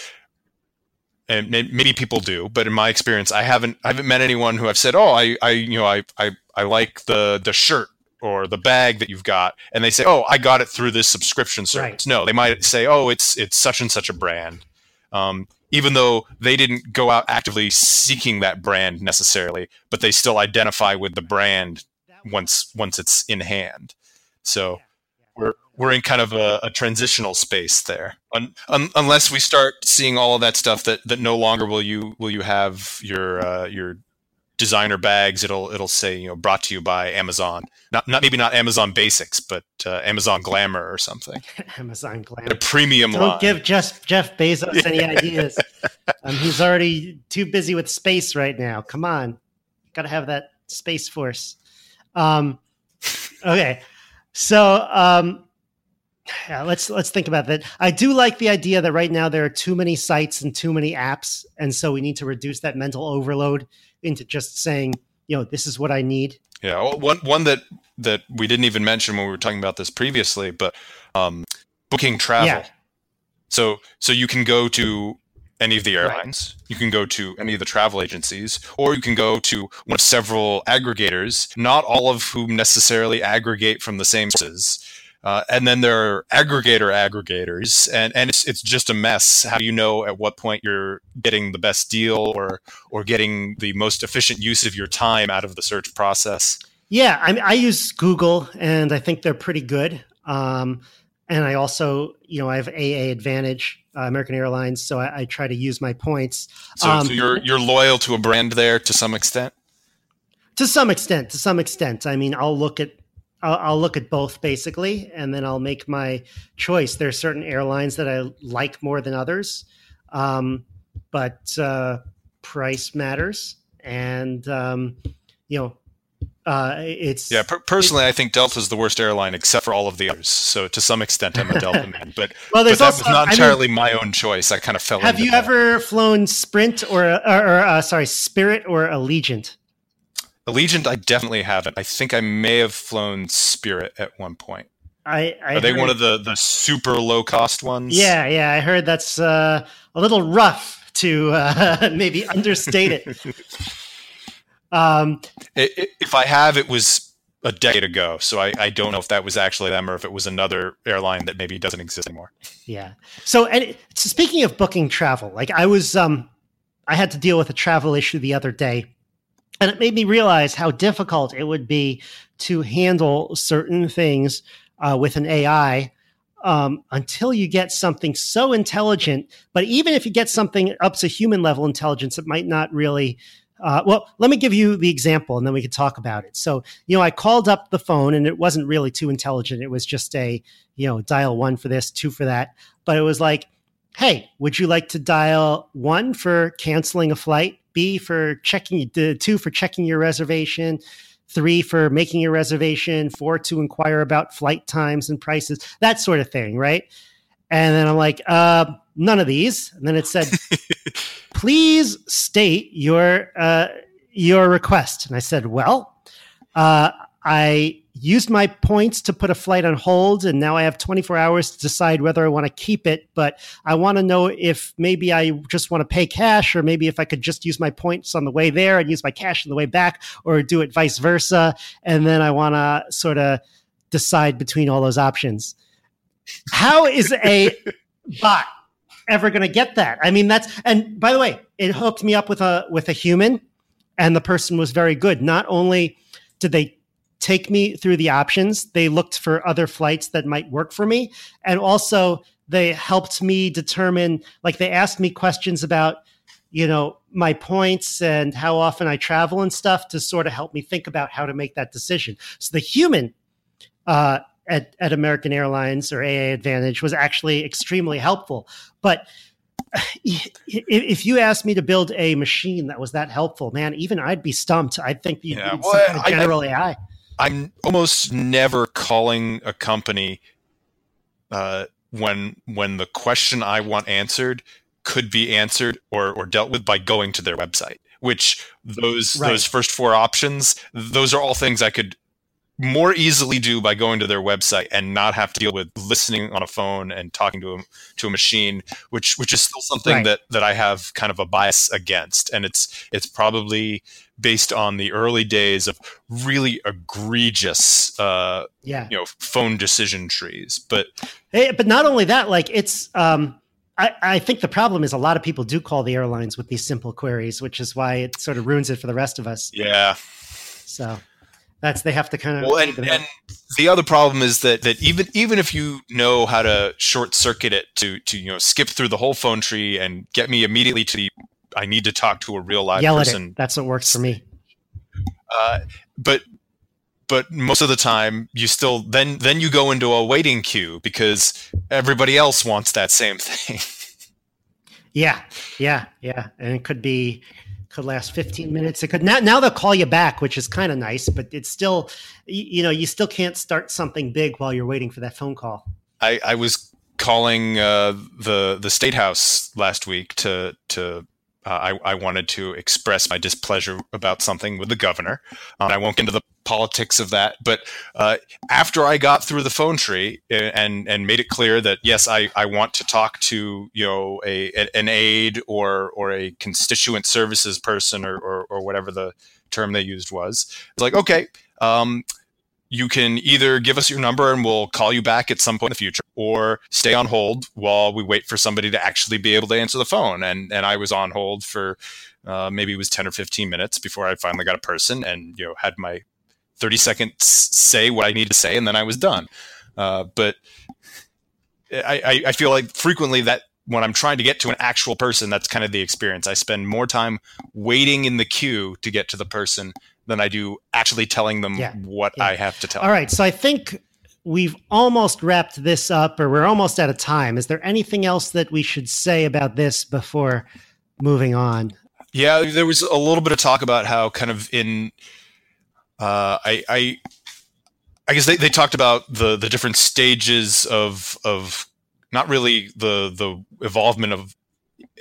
and maybe people do, but in my experience I haven't I haven't met anyone who I've said, "Oh, I I you know, I I I like the the shirt or the bag that you've got." And they say, "Oh, I got it through this subscription service." Right. No, they might say, "Oh, it's it's such and such a brand." Um, even though they didn't go out actively seeking that brand necessarily, but they still identify with the brand once once it's in hand. So we're we're in kind of a, a transitional space there, un, un, unless we start seeing all of that stuff that, that no longer will you will you have your uh, your designer bags. It'll it'll say you know brought to you by Amazon. Not not maybe not Amazon Basics, but uh, Amazon Glamour or something. [LAUGHS] Amazon Glam. A premium Don't line. give Jeff Jeff Bezos any [LAUGHS] ideas. Um, he's already too busy with space right now. Come on, got to have that space force. Um, okay, so um, yeah, let's let's think about that. I do like the idea that right now there are too many sites and too many apps, and so we need to reduce that mental overload into just saying, you know, this is what I need. Yeah, one one that that we didn't even mention when we were talking about this previously, but um, booking travel. Yeah. So so you can go to any of the Right. airlines, you can go to any of the travel agencies, or you can go to one of several aggregators, not all of whom necessarily aggregate from the same sources. Uh, and then there are aggregator aggregators, and, and it's, it's just a mess. How do you know at what point you're getting the best deal or or getting the most efficient use of your time out of the search process? Yeah, I, I use Google, and I think they're pretty good. Um, and I also, you know, I have AA Advantage, uh, American Airlines, so I, I try to use my points So, Um, so you're you're loyal to a brand there to some extent. to some extent. To some extent, I mean, I'll look at I'll, I'll look at both basically, and then I'll make my choice. There are certain airlines that I like more than others, um, but uh, price matters, and um, you know, uh, it's Yeah, per- personally, I think Delta is the worst airline except for all of the others. So to some extent, I'm a Delta [LAUGHS] man. But, Well, but there's that also- was not I mean- entirely my own choice. I kind of fell. Have you that. ever flown Sprint or, or, or uh, sorry, Spirit or Allegiant? Allegiant? I definitely haven't. I think I may have flown Spirit at one point. I, I Are they heard- one of the the super low cost ones? Yeah, yeah. I heard that's uh, a little rough to uh, [LAUGHS] maybe understate it. [LAUGHS] um, I- I- if I have, it was a decade ago. So I, I don't know if that was actually them or if it was another airline that maybe doesn't exist anymore. yeah. So, and it- speaking of booking travel, like I was, um, I had to deal with a travel issue the other day, and it made me realize how difficult it would be to handle certain things uh, with an AI um, until you get something so intelligent. But even if you get something up to human level intelligence, it might not really. Uh, well, let me give you the example and then we could talk about it. So, you know, I called up the phone and it wasn't really too intelligent. It was just a, you know, dial one for this, two for that. But it was like, hey, would you like to dial one for canceling a flight, B for checking, two for checking your reservation, three for making a reservation, four to inquire about flight times and prices, that sort of thing, right? And then I'm like, uh, none of these. And then it said, [LAUGHS] please state your uh, your request. And I said, well, uh, I used my points to put a flight on hold, and now I have 24 hours to decide whether I want to keep it. But I want to know if maybe I just want to pay cash, or maybe if I could just use my points on the way there and use my cash on the way back, or do it vice versa. And then I want to sort of decide between all those options. How is a [LAUGHS] bot ever going to get that. I mean, that's and by the way, it hooked me up with a with a human, and the person was very good. Not only did they take me through the options, they looked for other flights that might work for me, and also they helped me determine. Like they asked me questions about, you know, my points and how often I travel and stuff to sort of help me think about how to make that decision. So the human. Uh, at, at American Airlines or AA Advantage was actually extremely helpful. But [SIGHS] if you asked me to build a machine that was that helpful, man, even I'd be stumped. I think you yeah, well, kind of general I, AI. I'm almost never calling a company uh, when when the question I want answered could be answered or, or dealt with by going to their website. Which those right. those first four options, those are all things I could more easily do by going to their website and not have to deal with listening on a phone and talking to a, to a machine, which which is still something right. that that I have kind of a bias against, and it's it's probably based on the early days of really egregious, uh, yeah, you know, phone decision trees. But hey, but not only that, like it's. Um, I, I think the problem is a lot of people do call the airlines with these simple queries, which is why it sort of ruins it for the rest of us. Yeah. So that's they have to kind of. Well, and, and the other problem is that that even even if you know how to short circuit it to to you know skip through the whole phone tree and get me immediately to the I need to talk to a real live Yell person. That's what works for me. Uh, but but most of the time you still then then you go into a waiting queue because everybody else wants that same [LAUGHS] thing. yeah, yeah, yeah, and it could be could last 15 minutes. It could now, now they'll call you back, which is kind of nice, but it's still, you, know, you still can't start something big while you're waiting for that phone call. I, I was calling uh, the the state house last week to to uh, I, I, wanted to express my displeasure about something with the governor. Um, I won't get into the politics of that, but uh, after I got through the phone tree and and made it clear that yes, I, I want to talk to you know a, an aide or or a constituent services person or, or, or whatever the term they used was. It's like okay. Um, you can either give us your number and we'll call you back at some point in the future or stay on hold while we wait for somebody to actually be able to answer the phone and and I was on hold for uh, maybe it was 10 or 15 minutes before I finally got a person and you know had my 30 seconds say what I need to say and then I was done uh, but I, I feel like frequently that when I'm trying to get to an actual person, that's kind of the experience. I spend more time waiting in the queue to get to the person than I do actually telling them yeah, what yeah. I have to tell. All right, so I think we've almost wrapped this up, or we're almost out of time. Is there anything else that we should say about this before moving on? Yeah, there was a little bit of talk about how kind of in uh, I, I I guess they, they talked about the the different stages of of not really the the evolvement of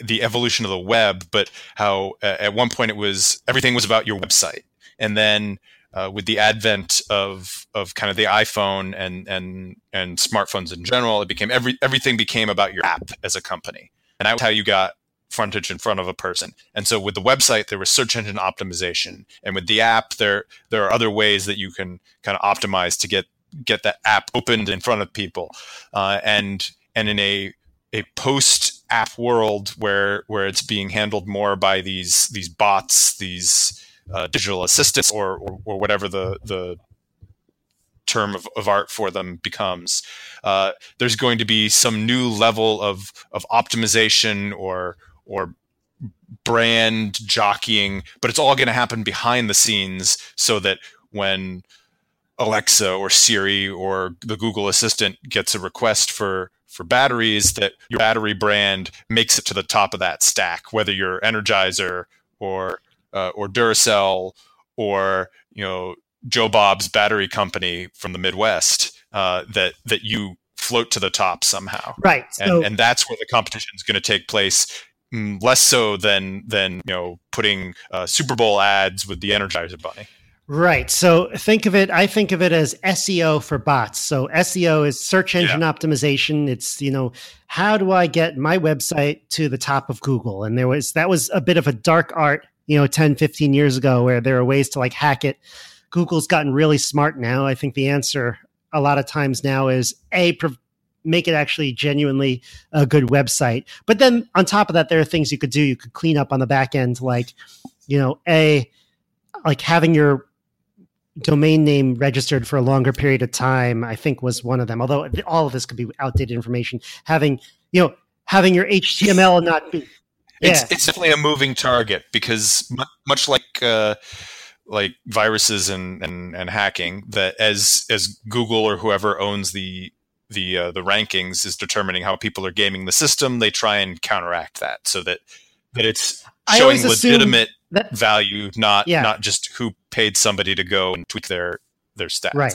the evolution of the web, but how uh, at one point it was everything was about your website and then uh, with the advent of of kind of the iPhone and and and smartphones in general, it became every everything became about your app as a company, and that's how you got frontage in front of a person. And so with the website, there was search engine optimization, and with the app, there there are other ways that you can kind of optimize to get get that app opened in front of people, uh, and and in a a post app world where where it's being handled more by these these bots, these uh, digital assistants or, or, or whatever the the term of, of art for them becomes. Uh, there's going to be some new level of of optimization or or brand jockeying, but it's all going to happen behind the scenes so that when Alexa or Siri or the Google Assistant gets a request for for batteries, that your battery brand makes it to the top of that stack, whether you're Energizer or uh, or Duracell or you know Joe Bob's battery company from the Midwest uh, that that you float to the top somehow. Right. So, and, and that's where the competition is going to take place. Mm, less so than than you know putting uh, Super Bowl ads with the Energizer Bunny. Right. So think of it, I think of it as SEO for bots. So SEO is search engine yeah. optimization. It's, you know, how do I get my website to the top of Google? And there was, that was a bit of a dark art you know 10 15 years ago where there are ways to like hack it google's gotten really smart now i think the answer a lot of times now is a pro- make it actually genuinely a good website. But then on top of that, there are things you could do. You could clean up on the back end, like, you know, a like having your domain name registered for a longer period of time. I think was one of them. Although all of this could be outdated information. Having you know having your HTML not be. Yeah. It's, it's definitely a moving target because much like uh, like viruses and, and, and hacking that as as Google or whoever owns the the uh, the rankings is determining how people are gaming the system, they try and counteract that so that that it's showing legitimate that, value, not yeah. not just who paid somebody to go and tweak their their stats. Right.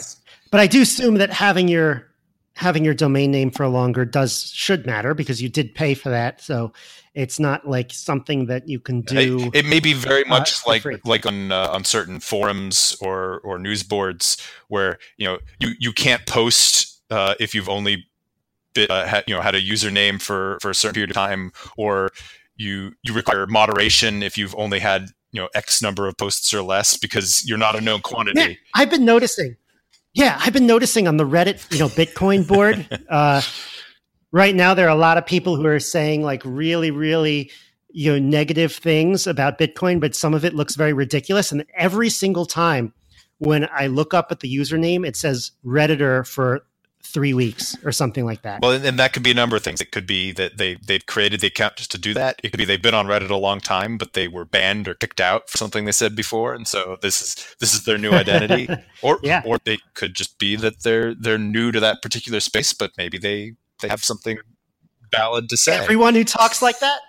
But I do assume that having your having your domain name for longer does should matter because you did pay for that. So it's not like something that you can do. It, it may be very uh, much uh, like like on uh, on certain forums or or news boards where you know you you can't post uh, if you've only bit, uh, had, you know had a username for for a certain period of time or you you require moderation if you've only had you know x number of posts or less because you're not a known quantity. Yeah, I've been noticing yeah, I've been noticing on the Reddit, you know, Bitcoin board. [LAUGHS] uh, right now, there are a lot of people who are saying like really, really, you know, negative things about Bitcoin, but some of it looks very ridiculous. And every single time when I look up at the username, it says Redditor for three weeks or something like that. Well, and that could be a number of things. It could be that they they've created the account just to do that. It could be they've been on Reddit a long time, but they were banned or kicked out for something they said before, and so this is this is their new identity. [LAUGHS] or yeah. or they could just be that they're they're new to that particular space, but maybe they they have something valid to say. Everyone who talks like that.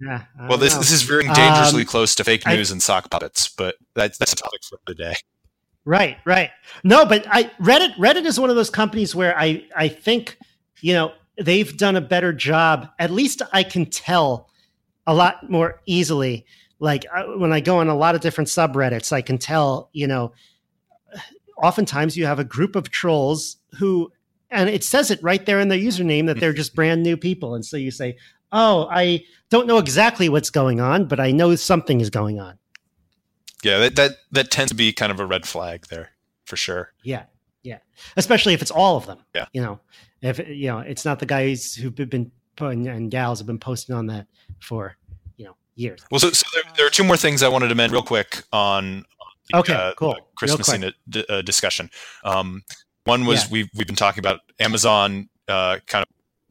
Yeah. Well, this know. this is veering dangerously um, close to fake news I, and sock puppets, but that's that's a topic for the day. Right, right. No, but I Reddit Reddit is one of those companies where I I think you know they've done a better job. At least I can tell a lot more easily. Like uh, when I go on a lot of different subreddits, I can tell you know. Oftentimes, you have a group of trolls who, and it says it right there in their username that they're just [LAUGHS] brand new people, and so you say, "Oh, I don't know exactly what's going on, but I know something is going on." yeah, that, that that tends to be kind of a red flag there for sure. Yeah, yeah, especially if it's all of them. Yeah, you know, if you know, it's not the guys who've been putting and gals have been posting on that for you know years. Well, so, so there, there, are two more things I wanted to mention real quick on. The, okay, uh, cool. Chris's d- uh, discussion. Um, one was yeah. we've we've been talking about Amazon uh, kind of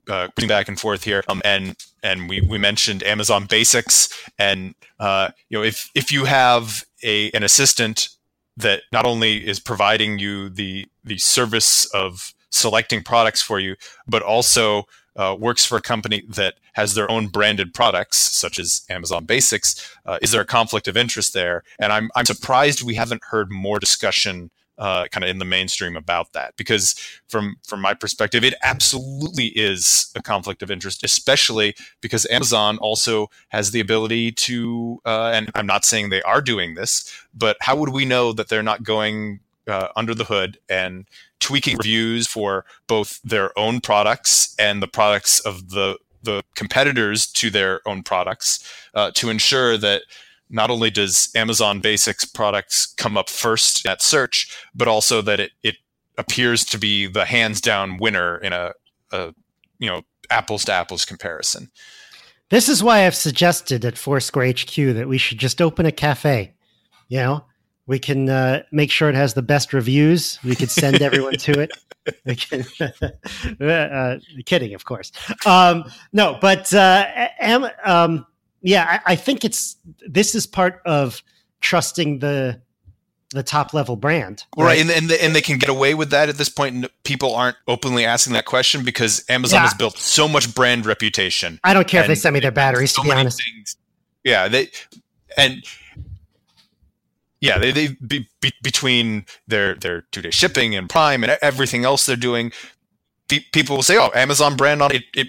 uh, back and forth here, um, and and we, we mentioned Amazon Basics, and uh, you know if if you have a an assistant that not only is providing you the the service of selecting products for you, but also uh, works for a company that has their own branded products, such as Amazon Basics, uh, is there a conflict of interest there? And I'm I'm surprised we haven't heard more discussion uh, kind of in the mainstream about that because from from my perspective it absolutely is a conflict of interest especially because amazon also has the ability to uh, and i'm not saying they are doing this but how would we know that they're not going uh, under the hood and tweaking reviews for both their own products and the products of the the competitors to their own products uh, to ensure that not only does Amazon Basics products come up first at search, but also that it, it appears to be the hands down winner in a, a you know apples to apples comparison. This is why I've suggested at Foursquare HQ that we should just open a cafe. You know, we can uh, make sure it has the best reviews. We could send everyone to it. Can, [LAUGHS] uh, kidding, of course. Um, no, but uh, am, um, yeah, I, I think it's this is part of trusting the the top level brand. Right, right. and and, the, and they can get away with that at this point. People aren't openly asking that question because Amazon yeah. has built so much brand reputation. I don't care if they send me their batteries. So to be honest, things. yeah, they and yeah, they, they be, be, between their their two day shipping and Prime and everything else they're doing. people will say, "Oh, Amazon brand on it." it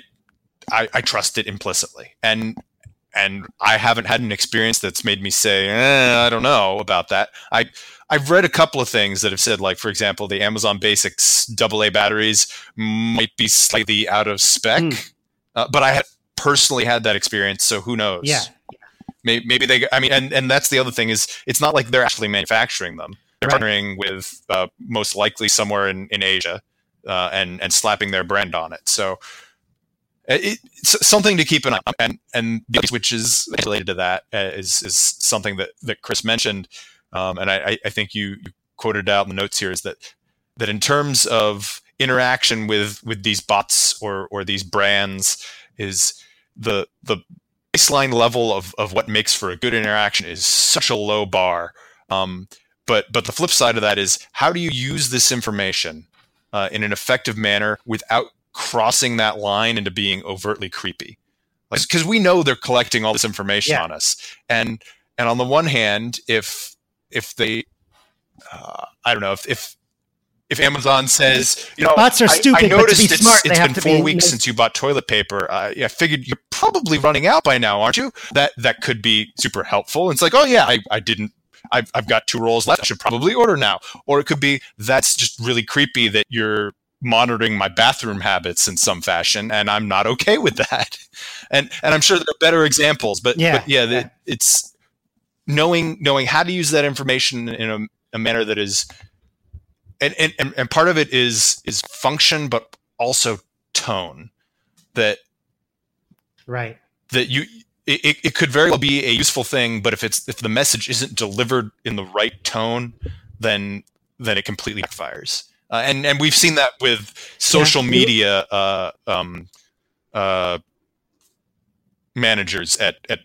I, I trust it implicitly, and and I haven't had an experience that's made me say, eh, I don't know about that. I I've read a couple of things that have said, like for example, the Amazon Basics AA batteries might be slightly out of spec, mm. uh, but I had personally had that experience, so who knows? Yeah. Maybe, maybe they. I mean, and and that's the other thing is, it's not like they're actually manufacturing them. They're right. partnering with uh, most likely somewhere in in Asia uh, and and slapping their brand on it. So it, it's something to keep an eye on. And and which is related to that uh, is is something that that Chris mentioned, um, and I, I think you, you quoted out in the notes here is that that in terms of interaction with with these bots or or these brands is the the baseline level of, of what makes for a good interaction is such a low bar. Um, but but the flip side of that is how do you use this information uh, in an effective manner without crossing that line into being overtly creepy? Because like, we know they're collecting all this information yeah. on us, and and on the one hand, if if they, uh, I don't know, if, if if Amazon says, you know, bots are stupid, I, I noticed be smart, it's, it's been four be, weeks since you bought toilet paper. Uh, I figured you're probably running out by now, aren't you? That that could be super helpful. And it's like, oh yeah, I, I didn't. I've, I've got two rolls left. I should probably order now. Or it could be that's just really creepy that you're monitoring my bathroom habits in some fashion, and I'm not okay with that. [LAUGHS] And and I'm sure there are better examples, but yeah, but yeah, yeah. it's knowing knowing how to use that information in a, a manner that is and, and and part of it is is function but also tone that right that you it, it could very well be a useful thing but if it's if the message isn't delivered in the right tone then then it completely backfires uh, and and we've seen that with social yeah. media uh, um, uh, managers at at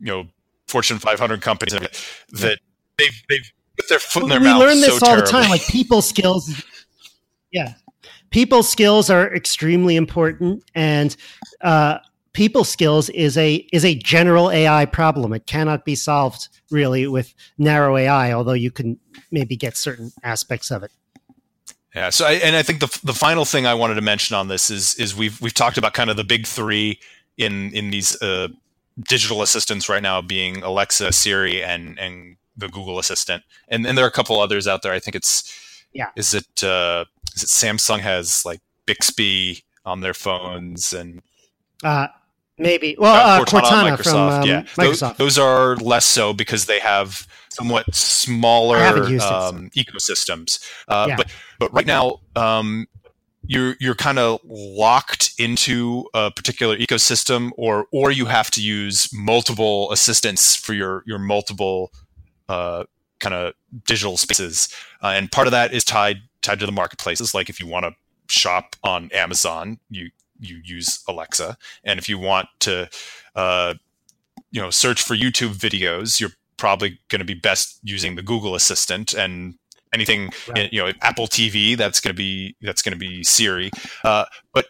you know Fortune 500 companies that they've they've put their foot in their we mouth. We learn this so all terribly. the time, like people skills. Yeah, people skills are extremely important, and uh, people skills is a is a general AI problem. It cannot be solved really with narrow AI, although you can maybe get certain aspects of it. Yeah. So, I, and I think the the final thing I wanted to mention on this is is we've we've talked about kind of the big three in in these uh, digital assistants right now being Alexa, Siri, and and the Google Assistant, and and there are a couple others out there. I think it's yeah. Is it uh, is it Samsung has like Bixby on their phones and uh, maybe well uh, Cortana, Cortana Microsoft. From, um, yeah, Microsoft. Those, those, are less so because they have somewhat smaller um, ecosystems. Uh, yeah. But but right now. Um, you're you're kind of locked into a particular ecosystem or or you have to use multiple assistants for your your multiple uh, kind of digital spaces, uh, and part of that is tied tied to the marketplaces. Like if you want to shop on Amazon, you you use Alexa, and if you want to, uh, you know, search for YouTube videos, you're probably going to be best using the Google Assistant and anything right. you know apple tv that's going to be that's going to be siri uh, but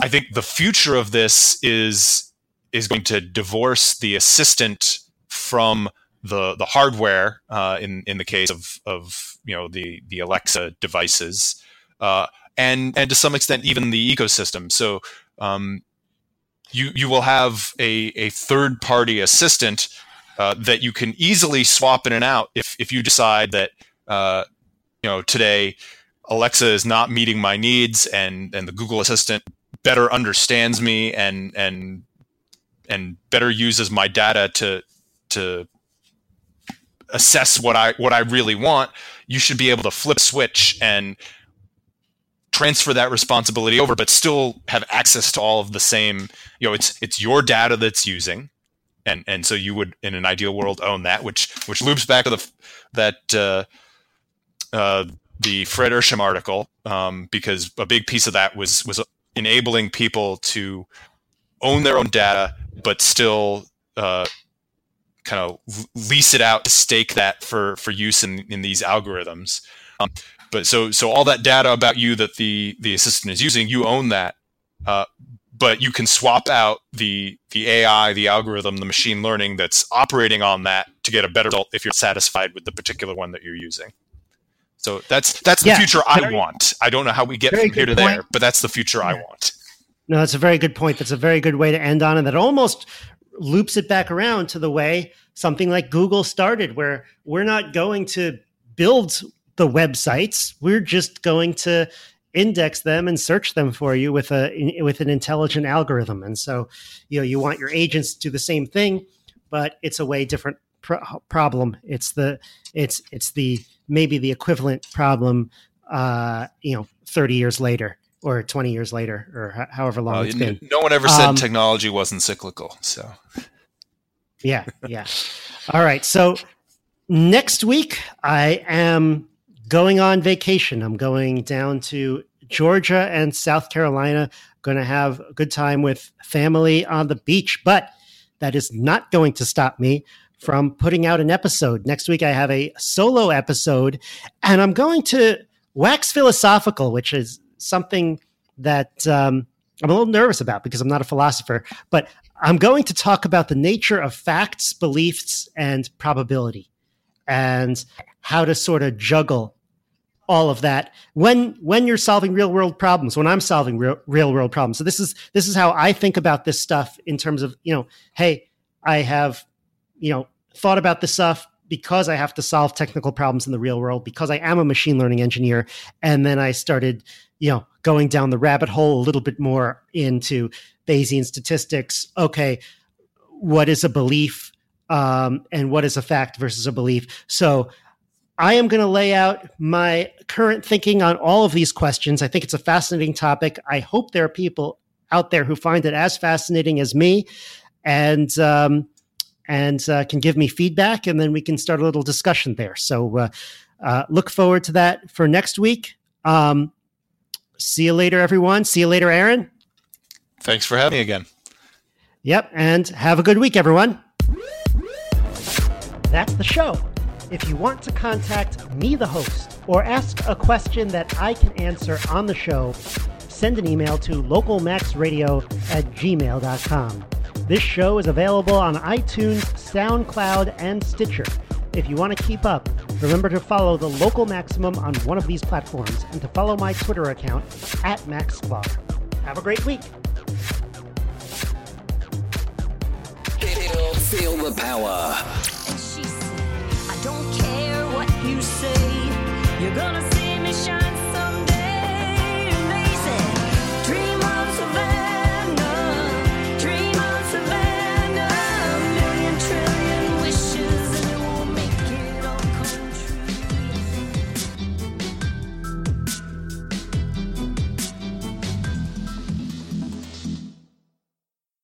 i think the future of this is is going to divorce the assistant from the the hardware uh, in in the case of of you know the the Alexa devices, uh, and and to some extent even the ecosystem. So um, you you will have a a third party assistant uh, that you can easily swap in and out if if you decide that uh, you know today Alexa is not meeting my needs and and the Google Assistant better understands me and and and better uses my data to to assess what I what I really want, you should be able to flip switch and transfer that responsibility over, but still have access to all of the same. You know, it's it's your data that's using, and and so you would, in an ideal world, own that, which which loops back to the that uh, uh, the Fred Ehrsam article, um, because a big piece of that was was enabling people to own their own data, but still uh, kind of lease it out to stake that for for use in in these algorithms. Um, but so so all that data about you that the the assistant is using, you own that. But you can swap out the the AI, the algorithm, the machine learning that's operating on that to get a better result if you're satisfied with the particular one that you're using. So that's that's the yeah, future I want. I don't know how we get from here to point. there, but that's the future yeah. I want. No, that's a very good point. That's a very good way to end on, and that almost loops it back around to the way something like Google started, where we're not going to build the websites, we're just going to index them and search them for you with a with an intelligent algorithm. And so, you know, you want your agents to do the same thing, but it's a way different pro- problem. It's the it's it's the maybe the equivalent problem uh, you know, 30 years later or 20 years later or however long well, it's been. No one ever said um, technology wasn't cyclical. So, yeah, yeah. All right. So next week, I am going on vacation. I'm going down to Georgia and South Carolina. Going to have a good time with family on the beach, but that is not going to stop me from putting out an episode. Next week, I have a solo episode, and I'm going to wax philosophical, which is something that um, I'm a little nervous about because I'm not a philosopher, but I'm going to talk about the nature of facts, beliefs, and probability and how to sort of juggle all of that when when you're solving real world problems when i'm solving real, real world problems so this is this is how i think about this stuff in terms of you know hey i have you know thought about this stuff because I have to solve technical problems in the real world, because I am a machine learning engineer. And then I started, you know, going down the rabbit hole a little bit more into Bayesian statistics. Okay, what is a belief um, and what is a fact versus a belief? So I am going to lay out my current thinking on all of these questions. I think it's a fascinating topic. I hope there are people out there who find it as fascinating as me. And um, and uh, can give me feedback, and then we can start a little discussion there. So uh, uh, look forward to that for next week. Um, see you later, everyone. See you later, Aaron. Thanks for having me again. Yep, and have a good week, everyone. That's the show. If you want to contact me, the host, or ask a question that I can answer on the show, send an email to localmaxradio at gmail.com. This show is available on iTunes, SoundCloud, and Stitcher. If you want to keep up, remember to follow the local maximum on one of these platforms and to follow my Twitter account at MaxSklar. Have a great week. Feel the power. You say, you're gonna